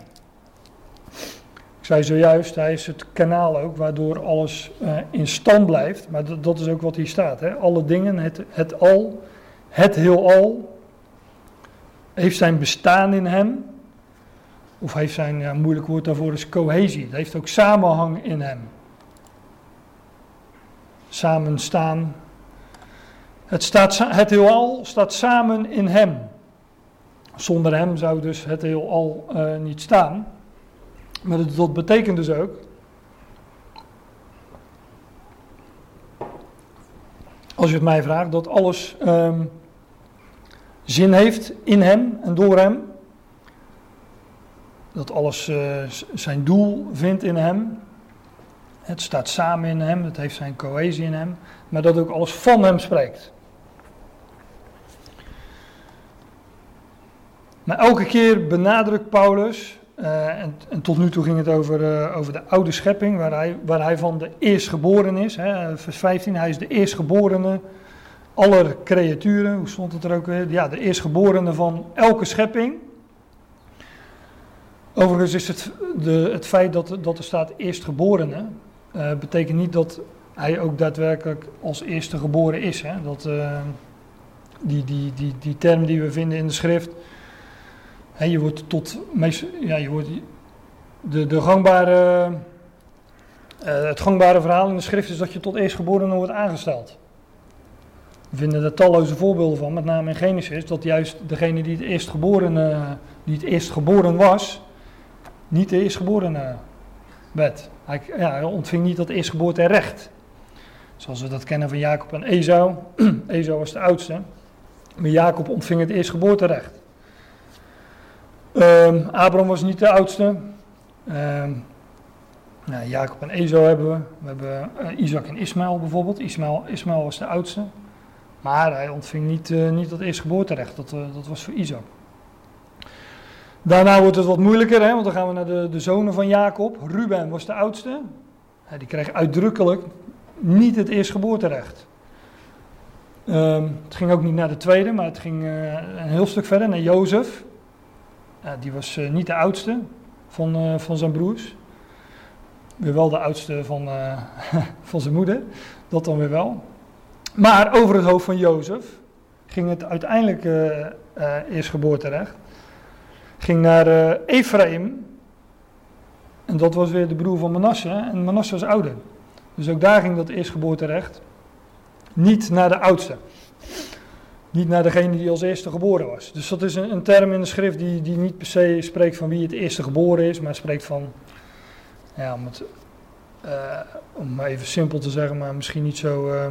Ik zei zojuist, hij is het kanaal ook waardoor alles uh, in stand blijft. Maar dat, is ook wat hier staat. Hè? Alle dingen, het, het al, het heelal, heeft zijn bestaan in hem. Of heeft zijn, ja, moeilijk woord daarvoor is cohesie. Het heeft ook samenhang in hem. Samen staan. Het, staat, het heelal staat samen in hem. Zonder hem zou dus het heelal uh, niet staan. Maar dat, betekent dus ook. Als je het mij vraagt, dat alles um, zin heeft in hem en door hem. Dat alles uh, zijn doel vindt in hem. Het staat samen in hem, het heeft zijn cohesie in hem, maar dat ook alles van hem spreekt. Maar elke keer benadrukt Paulus, uh, en, tot nu toe ging het over, uh, over de oude schepping, waar hij, waar hij van de eerstgeboren is. Hè, vers 15, hij is de eerstgeborene aller creaturen. Hoe stond het er ook weer? Ja, de eerstgeborene van elke schepping. Overigens is het, de, het feit dat, dat er staat eerstgeborene, uh, betekent niet dat hij ook daadwerkelijk als eerste geboren is. Hè? Dat, die, die, die, die term die we vinden in de schrift Je wordt tot meest, ja, je wordt de, de gangbare, uh, het gangbare verhaal in de schrift is dat je tot eerstgeborene wordt aangesteld. We vinden er talloze voorbeelden van, met name in Genesis, dat juist degene die het eerstgeborene, die het eerst geboren was, niet de eerstgeborene werd. Hij, ja, ontving niet dat eerstgeboorterecht. Zoals we dat kennen van Jacob en Esau. Esau was de oudste, maar Jacob ontving het eerstgeboorterecht. Um, Abraham was niet de oudste. Um, nou, Jacob en Ezo hebben we. We hebben uh, Isaac en Ismaël bijvoorbeeld. Ismaël, Ismaël was de oudste. Maar hij ontving niet, uh, niet dat eerstgeboorterecht. Dat, uh, dat was voor Isaac. Daarna wordt het wat moeilijker, hè, want dan gaan we naar de, de zonen van Jacob. Ruben was de oudste. Ja, die kreeg uitdrukkelijk niet het eerstgeboorterecht. Um, het ging ook niet naar de tweede, maar het ging een heel stuk verder naar Jozef. Die was uh, niet de oudste van, uh, van zijn broers. Weer wel de oudste van, uh, van zijn moeder. Dat dan weer wel. Maar over het hoofd van Jozef ging het uiteindelijk eerstgeboorterecht. Ging naar Ephraim. En dat was weer de broer van Manasse. En Manasse was ouder. Dus ook daar ging dat eerstgeboorterecht niet naar de oudste. Niet naar degene die als eerste geboren was. Dus dat is een, een term in de schrift die, die niet per se spreekt van wie het eerste geboren is, maar spreekt van, ja, om het uh, om even simpel te zeggen, maar misschien niet zo uh,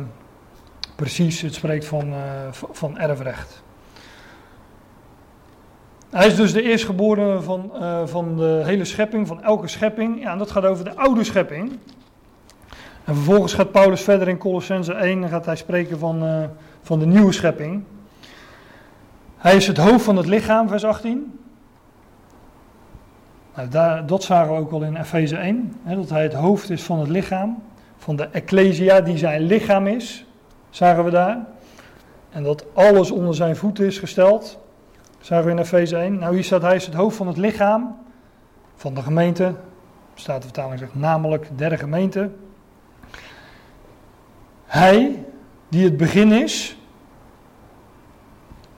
precies, het spreekt van, uh, van erfrecht. Hij is dus de eerstgeborene van, van de hele schepping, van elke schepping. Ja, en dat gaat over de oude schepping. En vervolgens gaat Paulus verder in Colossense 1 en gaat hij spreken van, van de nieuwe schepping. Hij is het hoofd van het lichaam, vers 18. Nou, daar, dat zagen we ook al in Efeze 1, hè, dat hij het hoofd is van het lichaam, van de Ecclesia die zijn lichaam is, zagen we daar. En dat alles onder zijn voeten is gesteld, zagen we in Efeze 1. Nou, hier staat hij is het hoofd van het lichaam, van de gemeente, staat de vertaling zegt, namelijk der gemeente. Hij, die het begin is,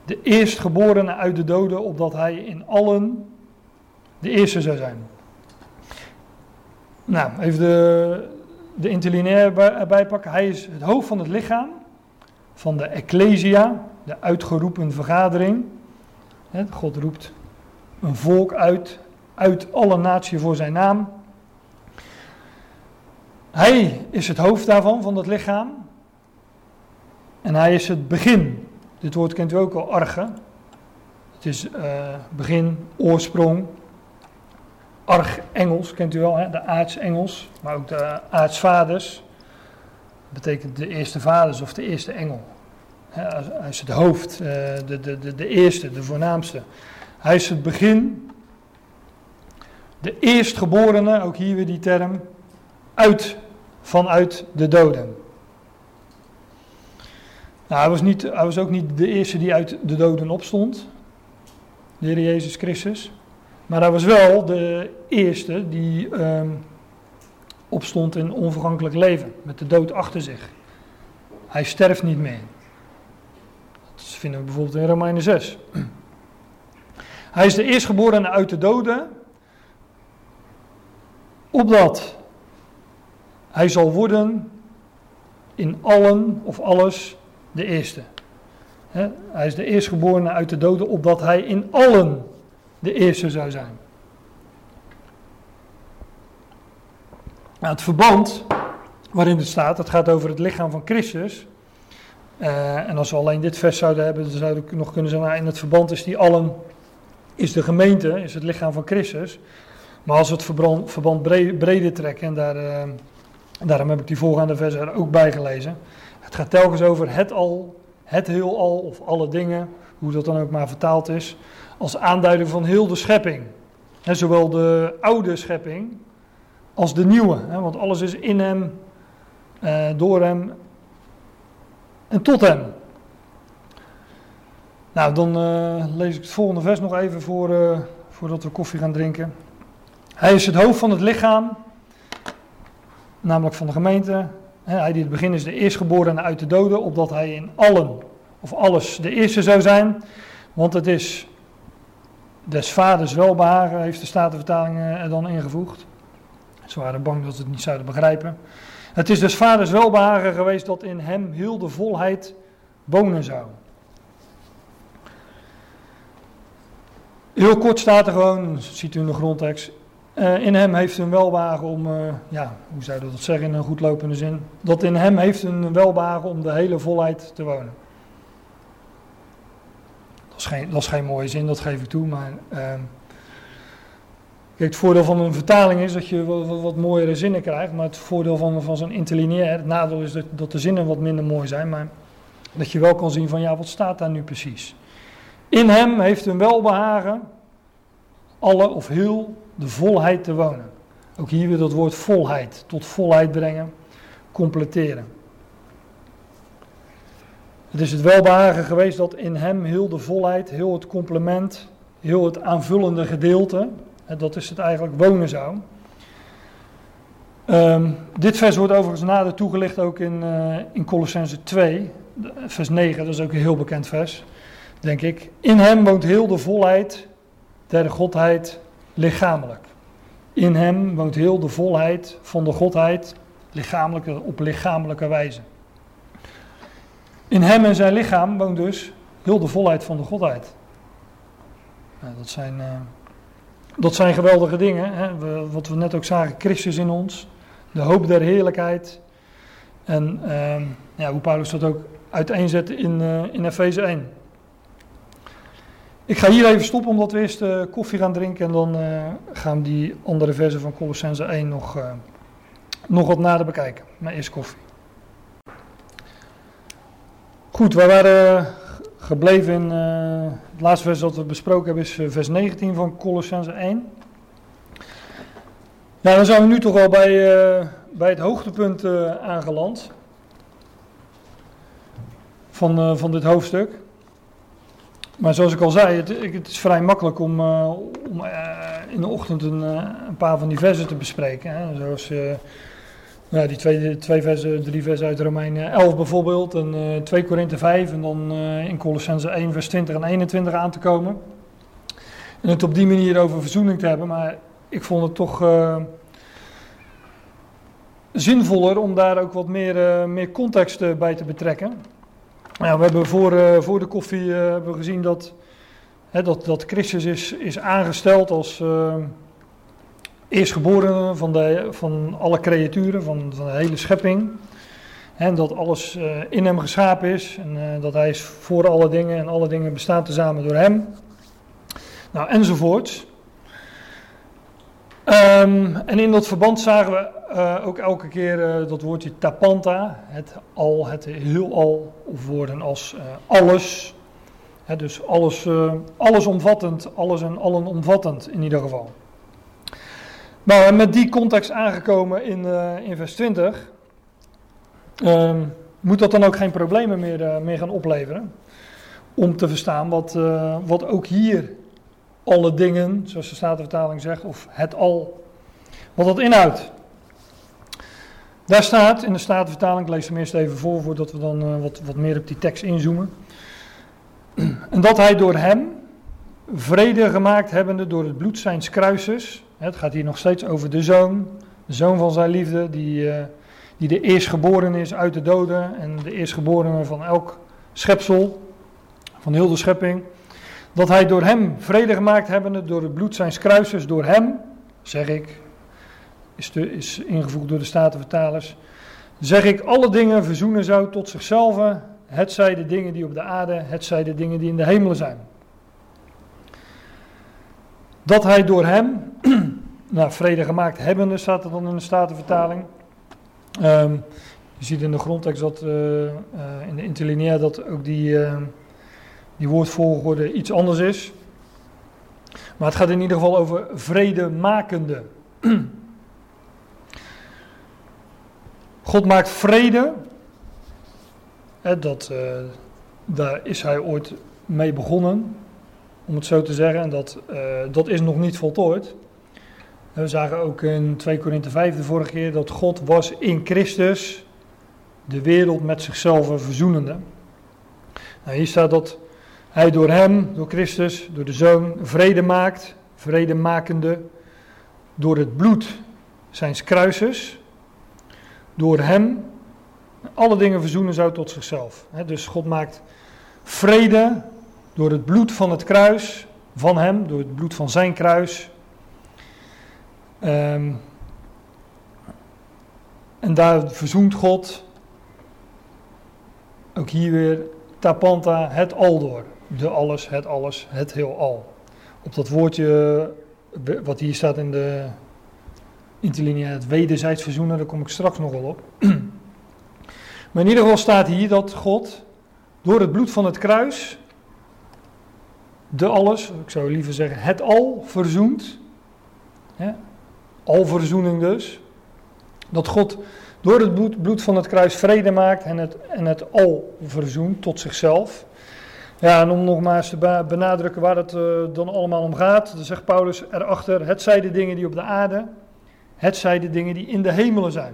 de eerstgeborene uit de doden, opdat hij in allen de eerste zou zijn. Nou, even de, de interlineair erbij pakken. Hij is het hoofd van het lichaam, van de Ecclesia, de uitgeroepen vergadering. God roept een volk uit, uit alle naties voor zijn naam. Hij is het hoofd daarvan, van dat lichaam. En hij is het begin dit woord kent u ook al, arge. Het is uh, begin, oorsprong. Arg Engels kent u wel, hè? de aartsengels, maar ook de aartsvaders. Dat betekent de eerste vaders of de eerste engel. hij is het hoofd, uh, de, de, de, de eerste, de voornaamste. Hij is het begin, de eerstgeborene, ook hier weer die term, uit, vanuit de doden. Nou, hij was, niet, hij was ook niet de eerste die uit de doden opstond, de Heer Jezus Christus. Maar hij was wel de eerste die um, opstond in onvergankelijk leven, met de dood achter zich. Hij sterft niet meer. Dat vinden we bijvoorbeeld in Romeinen 6. Hij is de eerstgeborene uit de doden, opdat hij zal worden in allen of alles de eerste. hij is de eerstgeborene uit de doden, opdat hij in allen de eerste zou zijn. Nou, het verband waarin het staat, dat gaat over het lichaam van Christus. Uh, en als we alleen dit vers zouden hebben, dan zouden we nog kunnen zeggen, nou, in het verband is die allen, is de gemeente, is het lichaam van Christus. Maar als we het verband, verband breder trekken en daar uh, Daarom heb ik die voorgaande versen er ook bij gelezen. Het gaat telkens over het al, het heelal of alle dingen, hoe dat dan ook maar vertaald is, als aanduiding van heel de schepping. zowel de oude schepping als de nieuwe, want alles is in hem, eh, door hem en tot hem. Nou, dan uh, lees ik het volgende vers nog even voor, uh, voordat we koffie gaan drinken. Hij is het hoofd van het lichaam, namelijk van de gemeente. Hij die het begin is de eerstgeborene uit de doden, opdat hij in allen of alles de eerste zou zijn. Want het is des vaders welbehagen, heeft de Statenvertaling er dan ingevoegd. Ze waren bang dat ze het niet zouden begrijpen. Het is des vaders welbehagen geweest dat in hem heel de volheid wonen zou. Heel kort staat er gewoon, ziet u in de grondtekst. Uh, in hem heeft een welbehagen om, uh, ja, hoe zou je dat zeggen in een goed lopende zin? Dat in hem heeft een welbehagen om de hele volheid te wonen. Dat is geen, dat is geen mooie zin, dat geef ik toe, maar uh, Kijk, het voordeel van een vertaling is dat je wat, wat, mooiere zinnen krijgt, maar het voordeel van, van zo'n interlineair, het nadeel is dat, dat de zinnen wat minder mooi zijn, maar dat je wel kan zien van ja, wat staat daar nu precies? In hem heeft een welbehagen alle of heel de volheid te wonen. Ook hier weer dat woord volheid, tot volheid brengen, completeren. Het is het welbehagen geweest dat in hem heel de volheid, heel het complement, heel het aanvullende gedeelte, dat is het eigenlijk wonen zou. Um, dit vers wordt overigens nader toegelicht ook in, uh, in Colossense 2, vers 9, dat is ook een heel bekend vers, denk ik. In hem woont heel de volheid der Godheid lichamelijk. In hem woont heel de volheid van de Godheid lichamelijke, op lichamelijke wijze. In hem en zijn lichaam woont dus heel de volheid van de Godheid. Nou, dat zijn... Uh, dat zijn geweldige dingen. Hè? Wat we net ook zagen, Christus in ons, de hoop der heerlijkheid. En uh, ja, hoe Paulus dat ook uiteenzet in, uh, in Efeze 1. Ik ga hier even stoppen omdat we eerst uh, koffie gaan drinken en dan uh, gaan we die andere versen van Colossense 1 nog, nog wat nader bekijken. Maar eerst koffie. Goed, we waren gebleven in het laatste vers dat we besproken hebben, is eh, vers 19 van Colossense 1. Nou, dan zijn we nu toch wel bij, bij het hoogtepunt aangeland van, van dit hoofdstuk. Maar zoals ik al zei, het, het is vrij makkelijk om, om in de ochtend een, een, paar van die versen te bespreken. Hè, zoals ja, die twee, twee versen, drie versen uit Romeinen 11 bijvoorbeeld, en uh, eh, 2 Korinthe 5 en dan in Colossense 1 vers 20 en 21 aan te komen. En het op die manier over verzoening te hebben, maar ik vond het toch zinvoller om daar ook wat meer, meer context bij te betrekken. Ja, we hebben voor, voor de koffie hebben we gezien dat, hè, dat, dat Christus is, is aangesteld als eerstgeborene van, de, van alle creaturen, van, van de hele schepping. En dat alles uh, in hem geschapen is. En uh, dat hij is voor alle dingen en alle dingen bestaan tezamen door hem. Nou, enzovoorts. Um, en in dat verband zagen we uh, ook elke keer dat woordje tapanta. Het al, het heel al, of woorden als alles. He, dus alles, allesomvattend, alles en allenomvattend in ieder geval. Nou, met die context aangekomen in, in vers 20, um, ehm, moet dat dan ook geen problemen meer, meer gaan opleveren. Om te verstaan wat, wat ook hier alle dingen, zoals de Statenvertaling zegt, of het al, wat dat inhoudt. Daar staat in de Statenvertaling, ik lees hem eerst even voor voordat we dan wat, wat meer op die tekst inzoomen. En dat hij door hem, vrede gemaakt hebbende door het bloed zijns kruises, het gaat hier nog steeds over de zoon, de zoon van zijn liefde, die, uh, die de eerstgeboren is uit de doden en de eerstgeborene van elk schepsel, van heel de schepping. Dat hij door hem vrede gemaakt hebbende, door het bloed zijn kruisers, door hem, zeg ik, is, is ingevoegd door de Statenvertalers, zeg ik alle dingen verzoenen zou tot zichzelf, het zij de dingen die op de aarde, het zij de dingen die in de hemelen zijn dat hij door hem, nou, vrede gemaakt hebbende staat er dan in de Statenvertaling. Ehm, je ziet in de grondtekst dat eh, eh, in de interlineair dat ook die, uh, die woordvolgorde iets anders is. Maar het gaat in ieder geval over vredemakende. God maakt vrede. Dat, uh, daar is hij ooit mee begonnen, om het zo te zeggen. En dat, uh, dat is nog niet voltooid. We zagen ook in 2 Korinthe 5 de vorige keer dat God was in Christus de wereld met zichzelf verzoenende. Nou, hier staat dat hij door hem, door Christus, door de Zoon, vrede maakt, vrede makende, door het bloed zijns kruises, door hem alle dingen verzoenen zou tot zichzelf. dus God maakt vrede door het bloed van het kruis, van hem, door het bloed van zijn kruis. Um, en daar verzoent God ook hier weer tapanta, het al door. De alles, het alles, het heel al. Op dat woordje wat hier staat in de interlineair, het wederzijds verzoenen, daar kom ik straks nog wel op. Maar in ieder geval staat hier dat God door het bloed van het kruis de alles, ik zou liever zeggen het al verzoent. Al verzoening dus. Dat God door het bloed, bloed, van het kruis vrede maakt en het, en het al verzoent tot zichzelf. Ja, en om nogmaals te benadrukken waar het uh, dan allemaal om gaat, dan zegt Paulus erachter: het zijn de dingen die op de aarde, het zijn de dingen die in de hemelen zijn.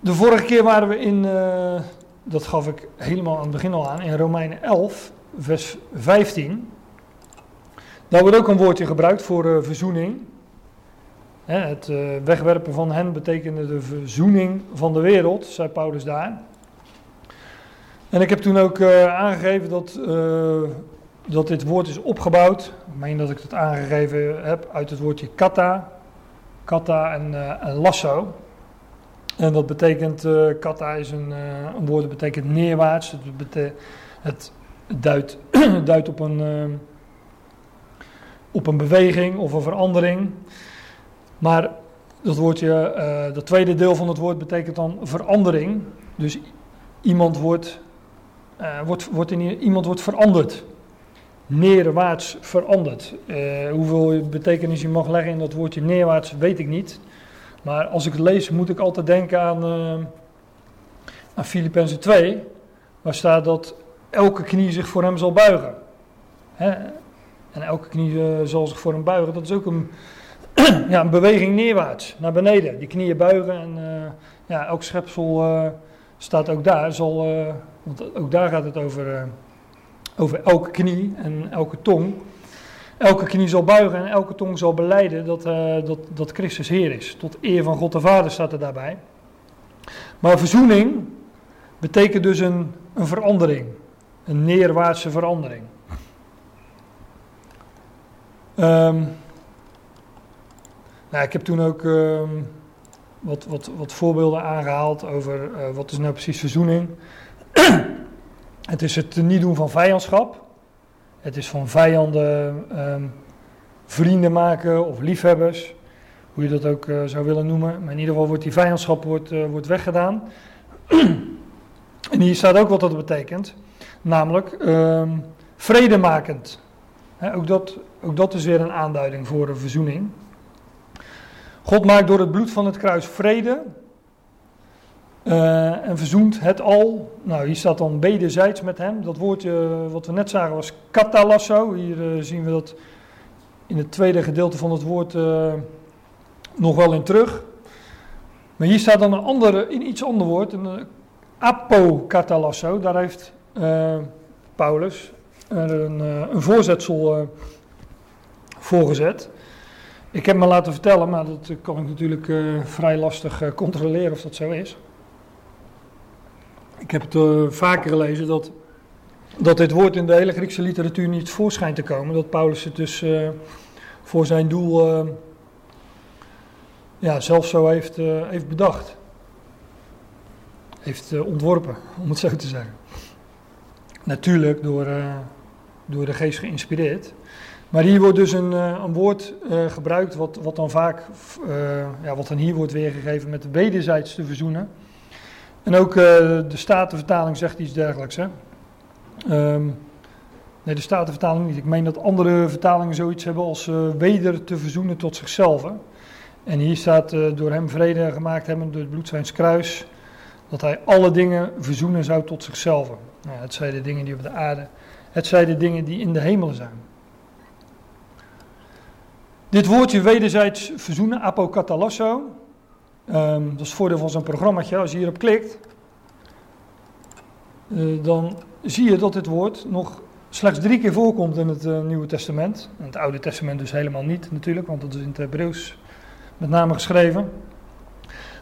De vorige keer waren we in, uh, dat gaf ik helemaal aan het begin al aan, in Romeinen 11, vers 15. Daar wordt ook een woordje gebruikt voor uh, verzoening. Het uh, wegwerpen van hen betekende de verzoening van de wereld, zei Paulus daar. En ik heb toen ook uh, aangegeven dat, dat dit woord is opgebouwd. Ik meen dat ik het aangegeven heb uit het woordje kata. Kata en, en lasso. En dat betekent, kata is een, een woord dat betekent neerwaarts. Het, het duidt, duidt op een op een beweging of een verandering. Maar dat, woordje, uh, dat tweede deel van het woord betekent dan verandering. Dus iemand wordt, uh, wordt, wordt in, iemand wordt veranderd. Neerwaarts veranderd. Uh, hoeveel betekenis je mag leggen in dat woordje neerwaarts, weet ik niet. Maar als ik het lees, moet ik altijd denken aan, aan Filippenzen 2. Waar staat dat elke knie zich voor hem zal buigen. Hè? En elke knie zal zich voor hem buigen. Dat is ook een, ja, een beweging neerwaarts, naar beneden. Die knieën buigen en uh, ja, elk schepsel uh, staat ook daar. Zal, want ook daar gaat het over, over elke knie en elke tong. Elke knie zal buigen en elke tong zal beleiden dat, dat, dat Christus Heer is. Tot eer van God de Vader staat er daarbij. Maar verzoening betekent dus een, een verandering. Een neerwaartse verandering. Um, nou, ik heb toen ook um, wat, wat, wat voorbeelden aangehaald over uh, wat is nou precies verzoening. het is het niet doen van vijandschap. Het is van vijanden um, vrienden maken of liefhebbers. Hoe je dat ook uh, zou willen noemen. Maar in ieder geval wordt die vijandschap wordt, uh, wordt weggedaan. en hier staat ook wat dat betekent. Namelijk vredemakend. He, ook, dat, ook dat is weer een aanduiding voor een verzoening. God maakt door het bloed van het kruis vrede uh, en verzoent het al. Nou, hier staat dan wederzijds met hem. Dat woordje wat we net zagen was katalasso. Hier uh, zien we dat in het tweede gedeelte van het woord nog wel in terug. Maar hier staat dan een andere, in iets ander woord, een apokatalasso. Daar heeft Paulus een, eh, een voorzetsel uh, voorgezet. Ik heb me laten vertellen, maar dat kan ik natuurlijk uh, vrij lastig uh, controleren of dat zo is. Ik heb het vaker gelezen dat, dat dit woord in de hele Griekse literatuur niet voor schijnt te komen. Dat Paulus het dus voor zijn doel ja, zelf zo heeft, heeft bedacht. Heeft ontworpen, om het zo te zeggen. Natuurlijk door door de geest geïnspireerd. Maar hier wordt dus een, uh, een woord uh, gebruikt, wat, wat dan vaak, uh, ja, wat dan hier wordt weergegeven met de wederzijds te verzoenen. En ook de Statenvertaling zegt iets dergelijks. Hè? Um, nee, de Statenvertaling niet. Ik meen dat andere vertalingen zoiets hebben als weder te verzoenen tot zichzelf. En hier staat door hem vrede gemaakt hebben door het bloed zijns kruis, dat hij alle dingen verzoenen zou tot zichzelf. Nou, het zijn de dingen die op de aarde, het zijn de dingen die in de hemel zijn. Dit woordje wederzijds verzoenen, apokatalasso, um, dat is het voordeel van zo'n programmaatje. Als je hierop klikt, uh, dan zie je dat dit woord nog slechts drie keer voorkomt in het uh, Nieuwe Testament. In het Oude Testament dus helemaal niet natuurlijk, want dat is in het Hebreeuws met name geschreven.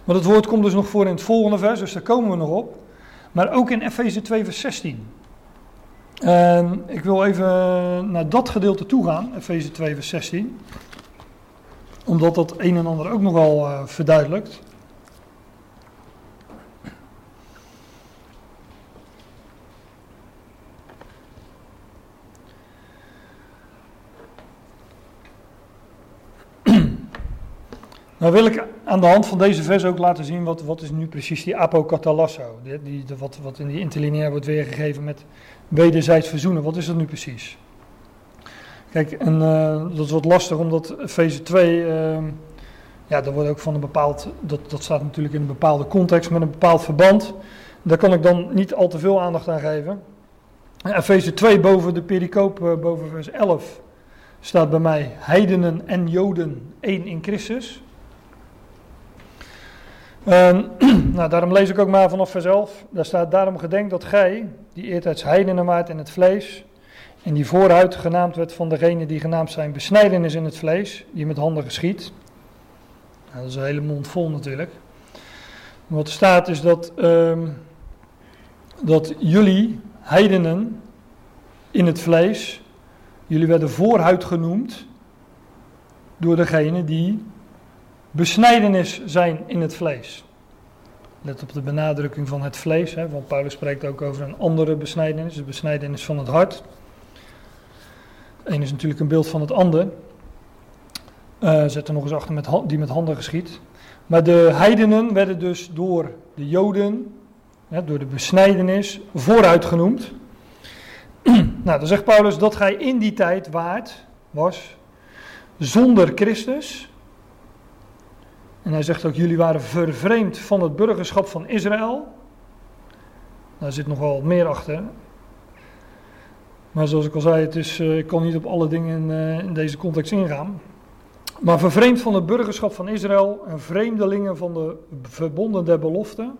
Maar dat woord komt dus nog voor in het volgende vers, dus daar komen we nog op. Maar ook in Efeze 2 vers 16. En ik wil even naar dat gedeelte toe gaan, Efeze 2 vers 16 omdat dat een en ander ook nogal uh, verduidelijkt. Nou wil ik aan de hand van deze vers ook laten zien wat, wat is nu precies die apokatalasso, die, die, wat, wat in die interlineair wordt weergegeven met wederzijds verzoenen. Wat is dat nu precies? Kijk, en uh, dat wat lastig omdat fase 2, uh, ja, daar wordt ook van een bepaald, dat, dat staat natuurlijk in een bepaalde context met een bepaald verband. Daar kan ik dan niet al te veel aandacht aan geven. En fase 2 boven de pericoop, uh, boven vers 11, staat bij mij heidenen en joden één in Christus. Uh, nou, daarom lees ik ook maar vanaf vers 11. Daar staat, daarom gedenk dat gij, die eertijds heidenen waart in het vlees, en die vooruit genaamd werd van degene die genaamd zijn besnijdenis in het vlees, die met handen geschiet. Nou, dat is een hele mond vol natuurlijk. wat er staat is dat, um, dat jullie, heidenen, in het vlees, jullie werden vooruit genoemd door degene die besnijdenis zijn in het vlees. Let op de benadrukking van het vlees, hè, want Paulus spreekt ook over een andere besnijdenis, de besnijdenis van het hart. Eén is natuurlijk een beeld van het ander. Uh, zet er nog eens achter met, die met handen geschiet. Maar de heidenen werden dus door de Joden, door de besnijdenis, vooruit genoemd. nou, dan zegt Paulus dat gij in die tijd waard was zonder Christus. En hij zegt ook, jullie waren vervreemd van het burgerschap van Israël. Daar zit nog wel meer achter. Maar zoals ik al zei, het is, uh, ik kan niet op alle dingen in, uh, in, deze context ingaan. Maar vervreemd van het burgerschap van Israël en vreemdelingen van de verbonden der belofte,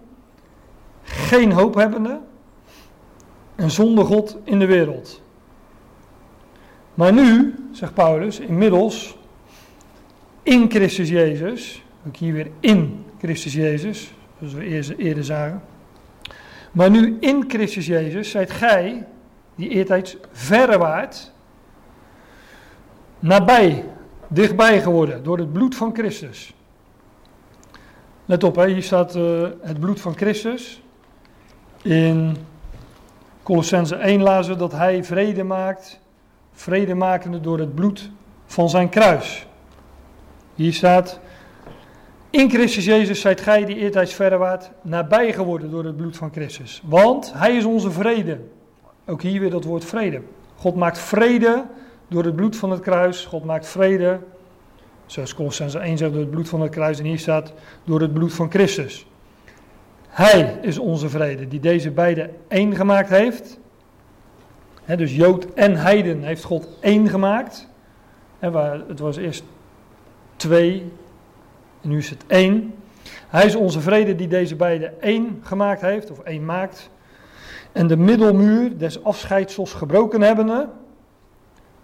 geen hoop hebbende en zonder God in de wereld. Maar nu, zegt Paulus, inmiddels in Christus Jezus, ook hier weer in Christus Jezus, zoals we eerder zagen. Maar nu in Christus Jezus zijt gij die eertijds verre waard, nabij, dichtbij geworden door het bloed van Christus. Let op, hier staat uh, het bloed van Christus. In Colossense 1 lazen dat hij vrede maakt, vrede makende door het bloed van zijn kruis. Hier staat, in Christus Jezus zijt gij die eertijds verre waard, nabij geworden door het bloed van Christus. Want hij is onze vrede. Ook hier weer dat woord vrede. God maakt vrede door het bloed van het kruis. God maakt vrede, zoals Colossense 1 zegt, door het bloed van het kruis. En hier staat door het bloed van Christus. Hij is onze vrede, die deze beide één gemaakt heeft. dus Jood en Heiden heeft God één gemaakt. waar, het was eerst twee, en nu is het één. Hij is onze vrede die deze beide één gemaakt heeft, of één maakt en de middelmuur des afscheidsels gebroken hebbende.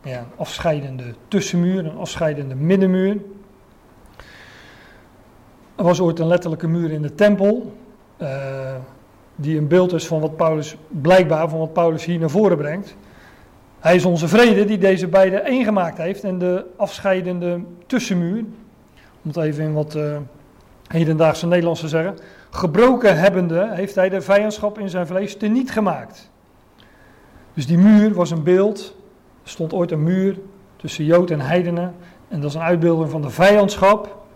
Ja, een afscheidende tussenmuur, een afscheidende middenmuur. Er was ooit een letterlijke muur in de tempel, uh, die een beeld is van wat Paulus, blijkbaar van wat Paulus hier naar voren brengt. Hij is onze vrede die deze beide één gemaakt heeft en de afscheidende tussenmuur, om het even in wat uh, hedendaagse Nederlands te zeggen, gebroken hebbende, heeft hij de vijandschap in zijn vlees teniet gemaakt. Dus die muur was een beeld. Er stond ooit een muur tussen Jood en heidenen. En dat is een uitbeelding van de vijandschap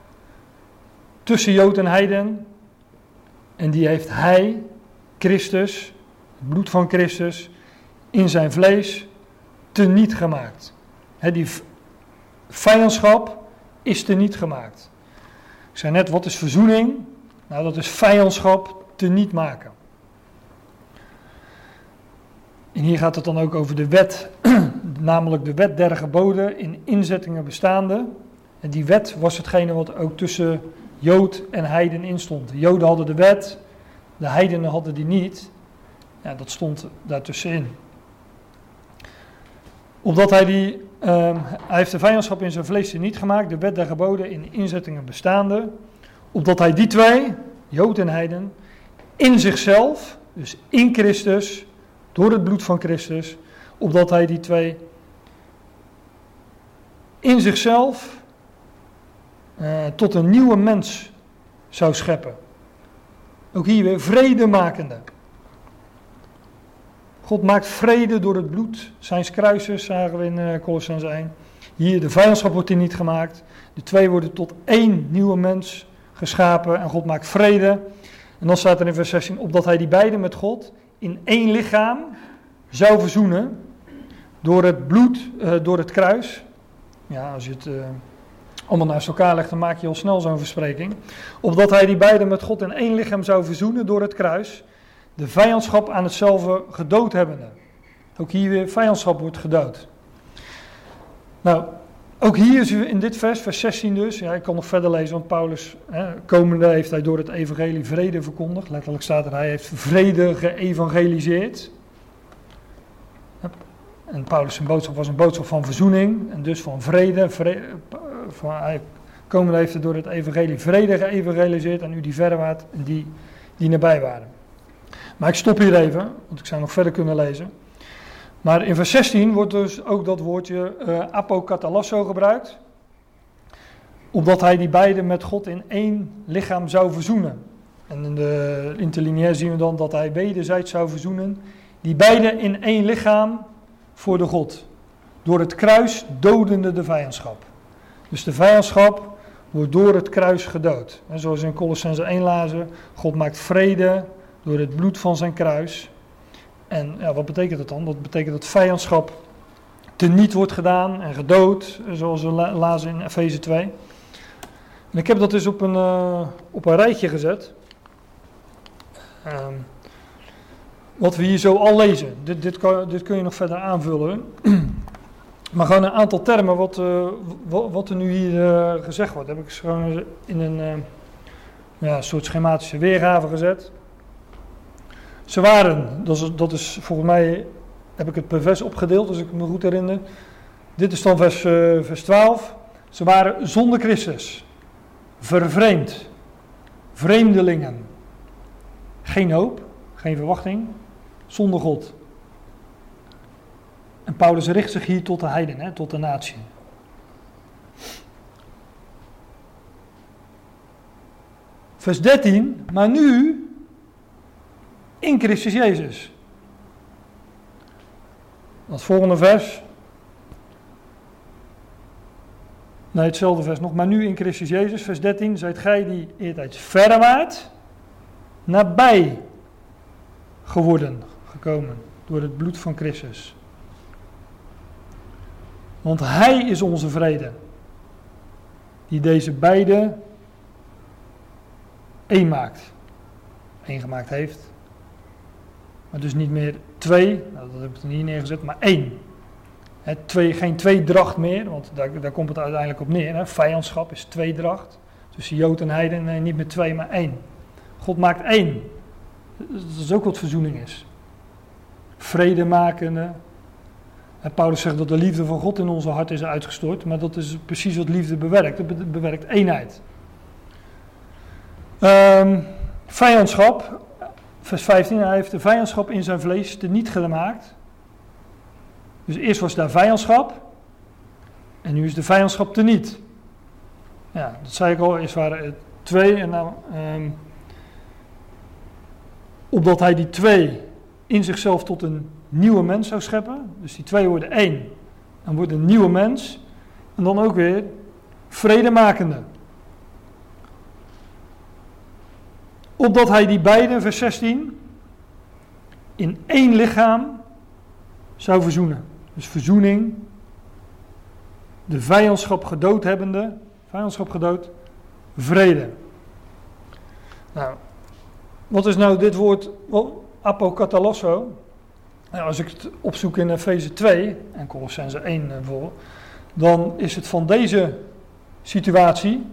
tussen Jood en heiden. En die heeft hij, Christus, het bloed van Christus, in zijn vlees teniet gemaakt. die vijandschap is teniet gemaakt. Ik zei net, wat is verzoening? Nou, dat is vijandschap teniet maken. En hier gaat het dan ook over de wet, namelijk de wet der geboden in inzettingen bestaande. En die wet was hetgene wat ook tussen Jood en Heiden instond. De Joden hadden de wet, de Heidenen hadden die niet. Ja, dat stond daartussenin. Omdat hij die, um, hij heeft de vijandschap in zijn vlees niet gemaakt, de wet der geboden in inzettingen bestaande. Opdat hij die twee, Jood en Heiden, in zichzelf, dus in Christus, door het bloed van Christus, opdat hij die twee in zichzelf uh, tot een nieuwe mens zou scheppen. Ook hier weer vredemakende. God maakt vrede door het bloed zijns kruisers, zagen we in uh, Colossens 1. Hier, de vijandschap wordt hier niet gemaakt. De twee worden tot één nieuwe mens geschapen en God maakt vrede. En dan staat er in vers 16, opdat hij die beiden met God in één lichaam zou verzoenen door het bloed, uh, door het kruis. Ja, als je het uh, allemaal naast elkaar legt, dan maak je al snel zo'n verspreking. Opdat hij die beiden met God in één lichaam zou verzoenen door het kruis, de vijandschap aan hetzelfde gedood hebbende. Ook hier weer vijandschap wordt gedood. Nou, ook hier is in dit vers, vers 16 dus, ja, ik kan nog verder lezen, want Paulus, hè, komende heeft hij door het evangelie vrede verkondigd. Letterlijk staat er, hij heeft vrede geëvangeliseerd. En Paulus' zijn boodschap was een boodschap van verzoening en dus van vrede. van, hij, komende heeft hij door het evangelie vrede geëvangeliseerd aan u die verder waren en die, die nabij waren. Maar ik stop hier even, want ik zou nog verder kunnen lezen. Maar in vers 16 wordt dus ook dat woordje uh, apokatalasso gebruikt. Omdat hij die beiden met God in één lichaam zou verzoenen. En in de interlineair zien we dan dat hij wederzijds zou verzoenen. Die beiden in één lichaam voor de God. Door het kruis dodende de vijandschap. Dus de vijandschap wordt door het kruis gedood. En zoals in Colossense 1 lazen, God maakt vrede door het bloed van zijn kruis. En ja, wat betekent dat dan? Dat betekent dat vijandschap teniet wordt gedaan en gedood, zoals we lazen in Efeze 2. En ik heb dat dus op een, uh, op een rijtje gezet. Um, wat we hier zo al lezen. Dit, dit, kan, dit kun je nog verder aanvullen. maar gewoon een aantal termen wat, uh, wat, er nu hier uh, gezegd wordt. Heb ik gewoon in een ja, soort schematische weergave gezet. Ze waren, dat is, dat is volgens mij, heb ik het per vers opgedeeld, als ik me goed herinner. Dit is dan vers, uh, vers 12. Ze waren zonder Christus, vervreemd, vreemdelingen. Geen hoop, geen verwachting, zonder God. En Paulus richt zich hier tot de heiden, hè, tot de natie. Vers 13, maar nu in Christus Jezus. Dat volgende vers. Nee, hetzelfde vers nog. Maar nu in Christus Jezus, vers 13. Zijt gij die eertijds verre waart, nabij geworden, gekomen. Door het bloed van Christus. Want Hij is onze vrede. Die deze beide één maakt. Eén gemaakt heeft. Maar dus niet meer twee, nou, dat heb ik er niet neergezet, maar één. twee, geen tweedracht meer, want daar, daar komt het uiteindelijk op neer. Hè. Vijandschap is tweedracht. Tussen Jood en Heiden, nee, niet meer twee, maar één. God maakt één. Dat is ook wat verzoening is. Vredemakende. En Paulus zegt dat de liefde van God in onze hart is uitgestort, maar dat is precies wat liefde bewerkt. Het bewerkt eenheid. Um, vijandschap, vers 15, hij heeft de vijandschap in zijn vlees niet gemaakt. Dus eerst was daar vijandschap en nu is de vijandschap te niet. Ja, dat zei ik al, eerst waren het twee en nou, um, opdat hij die twee in zichzelf tot een nieuwe mens zou scheppen. Dus die twee worden één. en wordt een nieuwe mens. En dan ook weer vredemakende. Opdat hij die beiden, vers 16, in één lichaam zou verzoenen. Dus verzoening, de vijandschap gedood hebbende, vijandschap gedood, vrede. Nou, wat is nou dit woord apokatalosso? Nou, als ik het opzoek in Efeze 2 en Colossense 1 bijvoorbeeld, dan is het van deze situatie,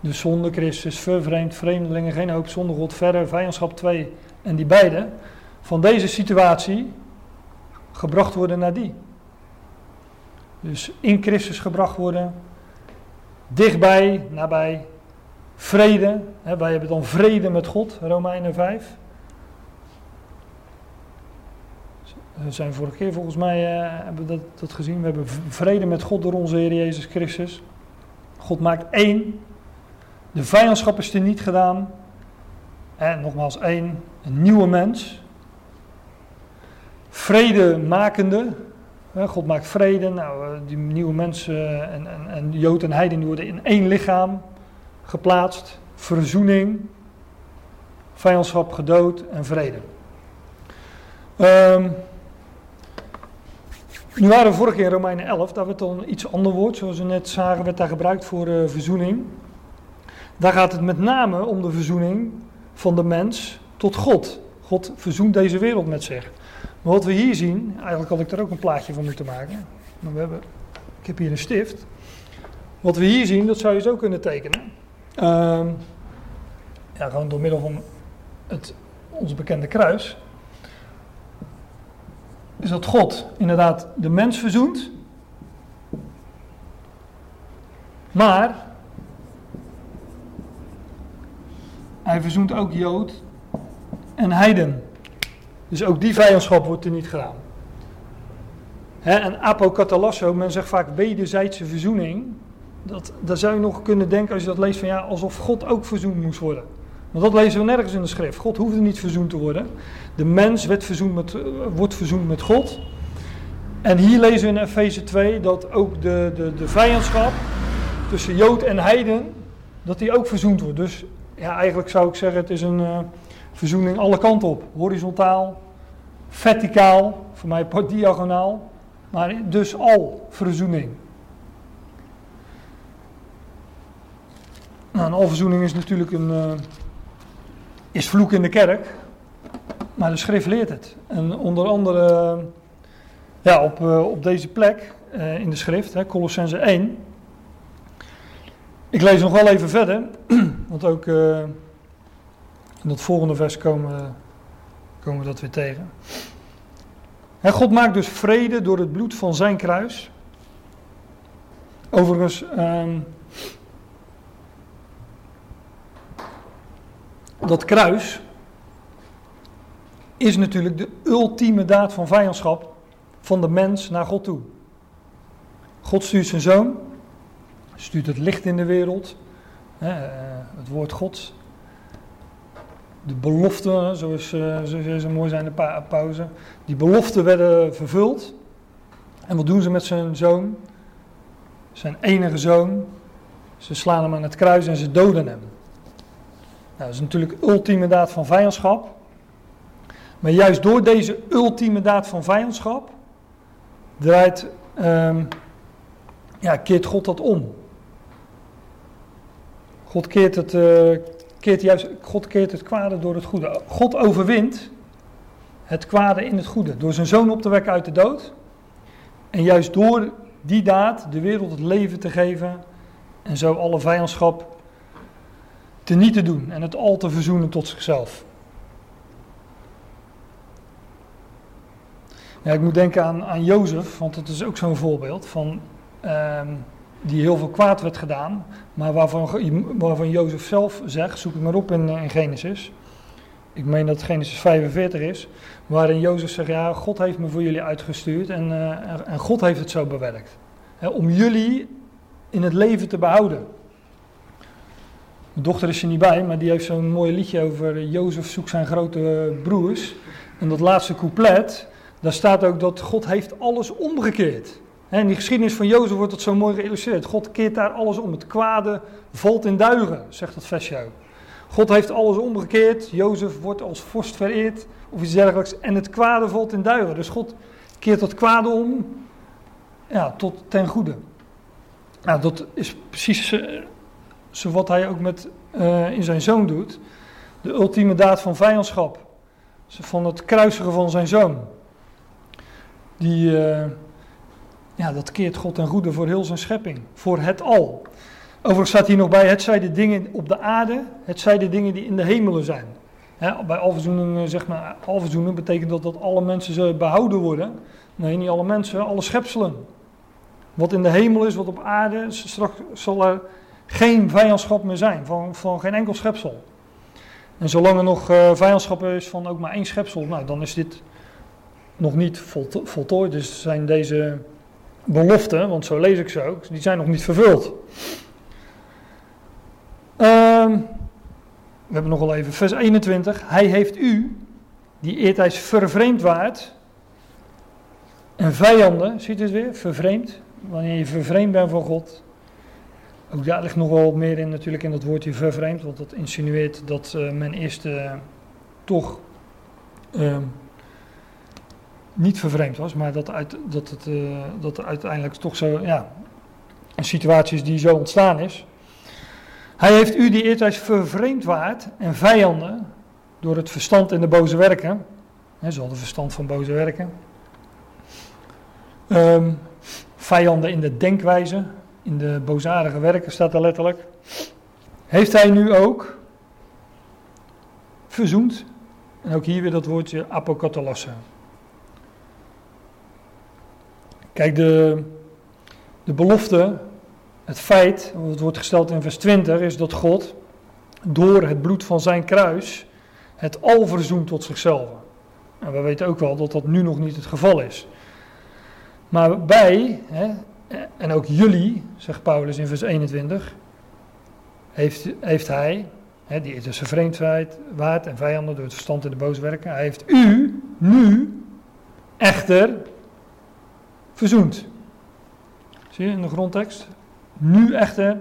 de zonde Christus, vervreemd, vreemdelingen, geen hoop, zonder God, verder, vijandschap 2 en die beide, van deze situatie gebracht worden naar die. Dus in Christus gebracht worden, dichtbij, nabij, vrede. Hè, wij hebben dan vrede met God, Romeinen 5. We zijn vorige keer volgens mij uh, hebben we dat, dat, gezien. We hebben vrede met God door onze Heer Jezus Christus. God maakt één. De vijandschap is er niet gedaan. En nogmaals één, een nieuwe mens. Vrede makende. God maakt vrede. Nou, eh, die nieuwe mensen en, en, en Jood en Heiden worden in één lichaam geplaatst. Verzoening, vijandschap gedood en vrede. Um, nu waren we vorige keer in Romeinen 11, daar werd dan iets ander woord, zoals we net zagen, werd daar gebruikt voor uh, verzoening. Daar gaat het met name om de verzoening van de mens tot God. God verzoent deze wereld met zich. Maar wat we hier zien, eigenlijk had ik er ook een plaatje van moeten maken. We hebben, ik heb hier een stift. Wat we hier zien, dat zou je zo kunnen tekenen. Uh, ja, gewoon door middel van het, ons bekende kruis is dat God inderdaad de mens verzoent. Maar hij verzoent ook Jood en Heiden. Dus ook die vijandschap wordt er niet gedaan. He, en apokatalasso, men zegt vaak wederzijdse verzoening. Dat, daar zou je nog kunnen denken als je dat leest van ja, alsof God ook verzoend moest worden. Maar dat lezen we nergens in de schrift. God hoefde niet verzoend te worden. De mens werd verzoend met, eh, wordt verzoend met God. En hier lezen we in Efeze 2 dat ook de, de, de vijandschap tussen Jood en Heiden, dat die ook verzoend wordt. Dus ja, eigenlijk zou ik zeggen, het is een uh, verzoening alle kanten op. Horizontaal, verticaal, voor mij diagonaal, maar dus al verzoening. Nou, een alverzoening is natuurlijk een, uh, is vloek in de kerk, maar de schrift leert het. En onder andere ja, op, uh, op deze plek in de schrift, hè, Colossense 1. Ik lees nog wel even verder, want ook uh, in dat volgende vers komen, komen we dat weer tegen. Hè, God maakt dus vrede door het bloed van zijn kruis. Overigens, um, dat kruis is natuurlijk de ultieme daad van vijandschap van de mens naar God toe. God stuurt zijn zoon, stuurt het licht in de wereld, het woord God, de beloften, zoals, eh, zo mooi zijn de pauze, die beloften werden vervuld. En wat doen ze met zijn zoon? Zijn enige zoon. Ze slaan hem aan het kruis en ze doden hem. Nou, dat is natuurlijk ultieme daad van vijandschap. Maar juist door deze ultieme daad van vijandschap draait, um, ja, keert God dat om. God keert het, uh, keert juist, God keert het kwade door het goede. God overwint het kwade in het goede. Door zijn zoon op te wekken uit de dood. En juist door die daad de wereld het leven te geven. En zo alle vijandschap te niet te doen en het al te verzoenen tot zichzelf. Ja, ik moet denken aan, aan Jozef, want dat is ook zo'n voorbeeld van um, die heel veel kwaad werd gedaan, maar waarvan, waarvan Jozef zelf zegt, zoek het maar op in, in Genesis. Ik meen dat Genesis 45 is, waarin Jozef zegt, ja, God heeft me voor jullie uitgestuurd en, uh, en God heeft het zo bewerkt. om jullie in het leven te behouden. Mijn dochter is er niet bij, maar die heeft zo'n mooi liedje over Jozef zoekt zijn grote broers. En dat laatste couplet, daar staat ook dat God heeft alles omgekeerd. In die geschiedenis van Jozef wordt dat zo mooi geïllustreerd. God keert daar alles om. Het kwade valt in duigen, zegt dat versje ook. God heeft alles omgekeerd. Jozef wordt als vorst vereerd of iets dergelijks. En het kwade valt in duigen. Dus God keert dat kwade om ja, tot ten goede. Nou, dat is precies uh, zo wat hij ook met, uh, in zijn zoon doet. De ultieme daad van vijandschap. Van het kruisigen van zijn zoon. Die, uh, ja, dat keert God ten goede voor heel zijn schepping. Voor het al. Overigens staat hier nog bij, het zijn de dingen op de aarde, het zijn de dingen die in de hemelen zijn. bij alverzoening, zeg maar, alverzoening betekent dat dat alle mensen behouden worden. Nee, niet alle mensen, alle schepselen. Wat in de hemel is, wat op aarde, straks zal er geen vijandschap meer zijn van, van geen enkel schepsel. En zolang er nog uh, vijandschap is van ook maar één schepsel, nou, dan is dit nog niet voltooid. Dus zijn deze beloften, want zo lees ik ze ook, die zijn nog niet vervuld. Uh, we hebben nog wel even vers 21. Hij heeft u, die eertijds vervreemd waard, en vijanden, ziet u het weer, vervreemd, wanneer je vervreemd bent van God. Ook daar ligt nog wel meer in natuurlijk in dat woordje vervreemd, want dat insinueert dat uh, men eerst toch uh, niet vervreemd was, maar dat, uit, dat, het, uh, dat er uiteindelijk toch zo, ja, een situatie is die zo ontstaan is. Hij heeft u die eertijds vervreemd waard en vijanden door het verstand in de boze werken. He, ze hadden verstand van boze werken. Um, vijanden in de denkwijze, in de boosaardige werken staat er letterlijk. Heeft hij nu ook verzoend. En ook hier weer dat woordje apokatalasse. Kijk, de, de belofte, het feit, wat wordt gesteld in vers 20, is dat God door het bloed van zijn kruis het al verzoent tot zichzelf. En we weten ook wel dat dat nu nog niet het geval is. Maar bij, hè, en ook jullie, zegt Paulus in vers 21, heeft, heeft hij, hè, die is dus vreemdheid waard en vijanden door het verstand en de boos werken, hij heeft u nu echter verzoend. Zie je in de grondtekst? Nu echter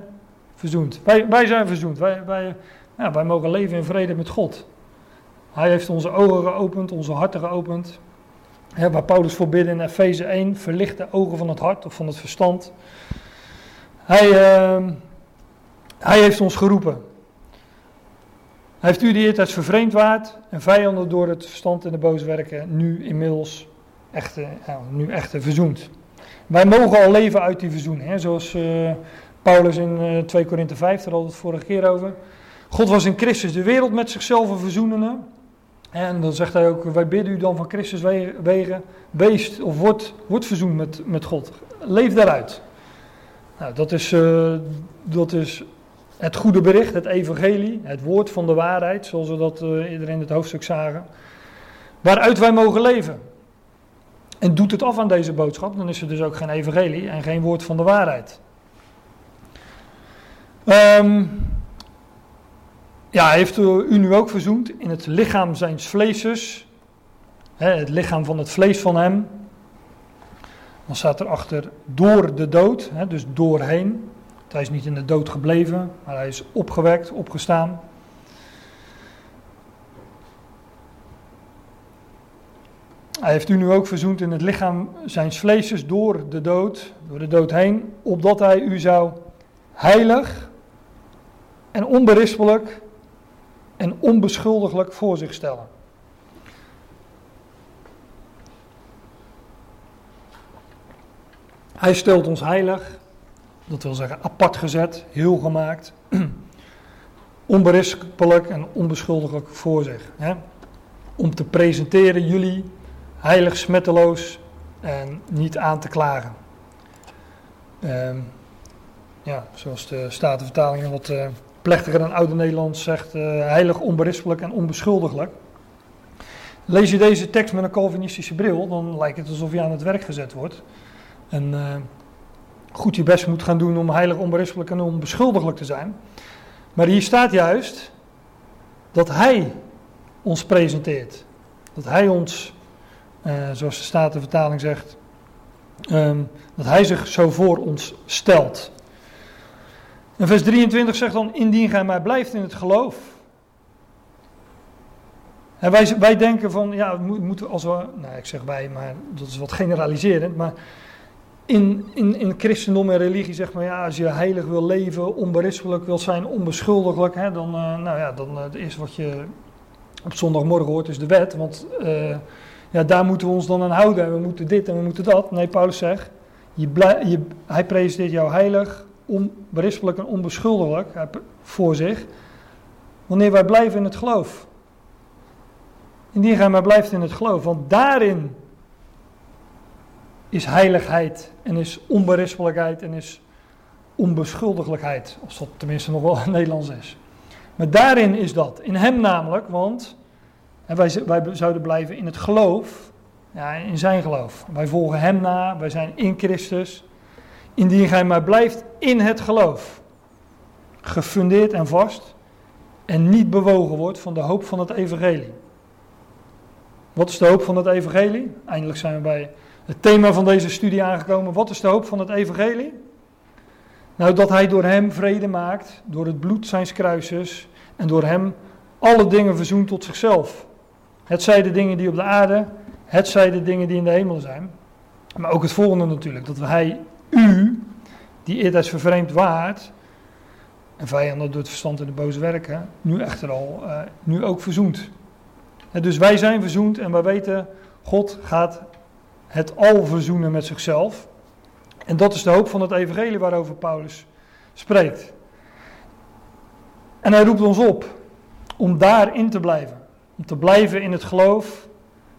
verzoend. Wij, wij zijn verzoend. Wij, wij, ja, wij mogen leven in vrede met God. Hij heeft onze ogen geopend, onze harten geopend waar Paulus voor bidden in Efeze 1, verlicht de ogen van het hart of van het verstand. Hij, uh, hij heeft ons geroepen. Hij heeft u die eertijds vervreemd waard en vijanden door het verstand en de boos werken nu inmiddels echte, ja, nu echte verzoend. Wij mogen al leven uit die verzoening, hè, zoals uh, Paulus in uh, eh, 2 Korinthe 5, daar hadden we het vorige keer over. God was in Christus de wereld met zichzelf een verzoenende. En dan zegt hij ook, wij bidden u dan van Christus wegen, wees of word, word verzoend met, met God. Leef daaruit. Nou, dat is, dat is het goede bericht, het evangelie, het woord van de waarheid, zoals we dat eerder in het hoofdstuk zagen. Waaruit wij mogen leven. En doet het af aan deze boodschap, dan is er dus ook geen evangelie en geen woord van de waarheid. Um, ja, heeft u nu ook verzoend in het lichaam zijns vleeses. het lichaam van het vlees van hem. Dan staat erachter door de dood, dus doorheen. Hij is niet in de dood gebleven, maar hij is opgewekt, opgestaan. Hij heeft u nu ook verzoend in het lichaam zijns vleeses door de dood, door de dood heen, opdat hij u zou heilig en onberispelijk en onbeschuldiglijk voor zich stellen. Hij stelt ons heilig, dat wil zeggen apart gezet, heel gemaakt, onberispelijk en onbeschuldiglijk voor zich. Hè? Om te presenteren jullie heilig, smetteloos en niet aan te klagen. Uh, ja, zoals de Statenvertalingen wat uh, plechtiger dan Oude Nederlands zegt, uh, heilig, onberispelijk en onbeschuldiglijk. Lees je deze tekst met een Calvinistische bril, dan lijkt het alsof je aan het werk gezet wordt. En uh, goed je best moet gaan doen om heilig, onberispelijk en onbeschuldiglijk te zijn. Maar hier staat juist dat Hij ons presenteert. Dat Hij ons zoals de Statenvertaling zegt, um, dat hij zich zo voor ons stelt. En vers 23 zegt dan, indien gij mij blijft in het geloof. En wij, wij denken van, ja, moeten als we, nou ik zeg wij, maar dat is wat generaliserend, maar in, in, in christendom en religie zeg maar, ja, als je heilig wil leven, onberispelijk wil zijn, onbeschuldigelijk, hè, dan, uh, nou ja, dan uh, het eerste wat je op zondagmorgen hoort is de wet, want ja, daar moeten we ons dan aan houden en we moeten dit en we moeten dat. Nee, Paulus zegt, je je, hij presenteert jou heilig, onberispelijk en onbeschuldigelijk voor zich, wanneer wij blijven in het geloof. Indien gij maar blijft in het geloof, want daarin is heiligheid en is onberispelijkheid en is onbeschuldigelijkheid. Als dat tenminste nog wel Nederlands is. Maar daarin is dat. In hem namelijk, want wij, wij zouden blijven in het geloof. Ja, in zijn geloof. Wij volgen hem na, wij zijn in Christus. Indien gij maar blijft in het geloof. Gefundeerd en vast. En niet bewogen wordt van de hoop van het evangelie. Wat is de hoop van het evangelie? Eindelijk zijn we bij het thema van deze studie aangekomen. Wat is de hoop van het evangelie? Nou, dat hij door hem vrede maakt, door het bloed zijns kruises en door hem alle dingen verzoent tot zichzelf. Het zij de dingen die op de aarde, het zij de dingen die in de hemel zijn. Maar ook het volgende natuurlijk, dat hij u, die eerder vervreemd waard, en vijanden door het verstand en de boze werken, nu echter al, uh, nu ook verzoent. dus wij zijn verzoend en wij weten, God gaat het al verzoenen met zichzelf. En dat is de hoop van het evangelie waarover Paulus spreekt. En hij roept ons op om daarin te blijven. Om te blijven in het geloof.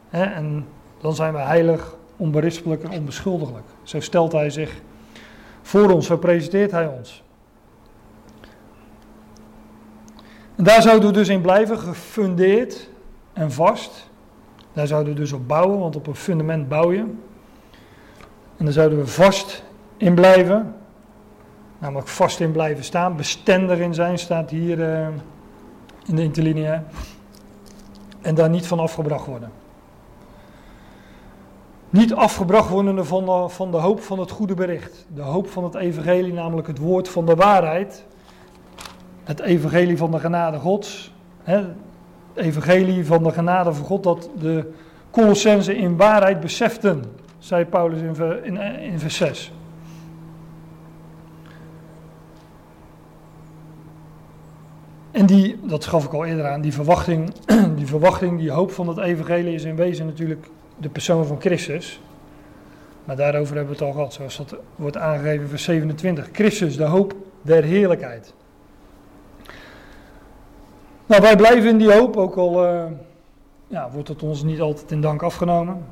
Hè, en dan zijn we heilig, onberispelijk en onbeschuldigelijk. Zo stelt hij zich voor ons, zo presenteert hij ons. En daar zouden we dus in blijven, gefundeerd en vast. Daar zouden we dus op bouwen, want op een fundament bouw je. En daar zouden we vast in blijven. Namelijk vast in blijven staan, bestendig in zijn, staat hier uh, in de interlineair. En daar niet van afgebracht worden. Niet afgebracht worden van de, van de hoop van het goede bericht. De hoop van het evangelie, namelijk het woord van de waarheid. Het evangelie van de genade gods. Hè, evangelie van de genade van God dat de Colossensen in waarheid beseften, zei Paulus in, in, in vers 6. En die, dat gaf ik al eerder aan, die verwachting, die verwachting, die hoop van het evangelie is in wezen natuurlijk de persoon van Christus. Maar daarover hebben we het al gehad, zoals dat wordt aangegeven vers 27. Christus, de hoop der heerlijkheid. Nou, wij blijven in die hoop, ook al uh, ja, wordt het ons niet altijd in dank afgenomen.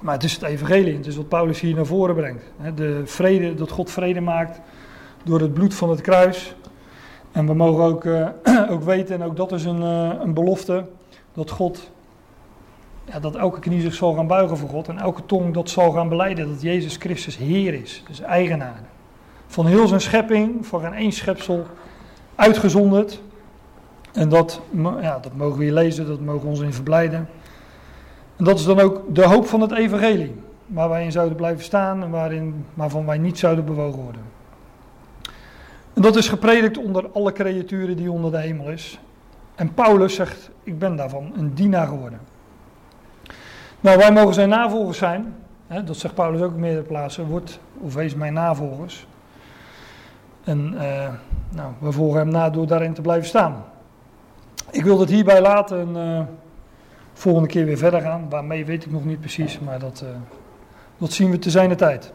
Maar het is het evangelie, het is wat Paulus hier naar voren brengt. De vrede, dat God vrede maakt door het bloed van het kruis. En we mogen ook, uh, ook weten, en ook dat is een, uh, een belofte, dat God, ja, dat elke knie zich zal gaan buigen voor God. En elke tong dat zal gaan beleiden dat Jezus Christus Heer is, dus eigenaar. Van heel zijn schepping, van geen één schepsel uitgezonderd. En dat, ja, dat mogen we hier lezen, dat mogen we ons in verblijden. En dat is dan ook de hoop van het evangelie, waar wij in zouden blijven staan en waarin, waarvan wij niet zouden bewogen worden. Dat is gepredikt onder alle creaturen die onder de hemel is. En Paulus zegt, ik ben daarvan een dienaar geworden. Nou, wij mogen zijn navolgers zijn. Hè, dat zegt Paulus ook op meerdere plaatsen. Word of wees mijn navolgers. En uh, nou, we volgen hem na door daarin te blijven staan. Ik wil het hierbij laten en uh, volgende keer weer verder gaan. Waarmee weet ik nog niet precies, maar dat, uh, dat zien we te zijn de tijd.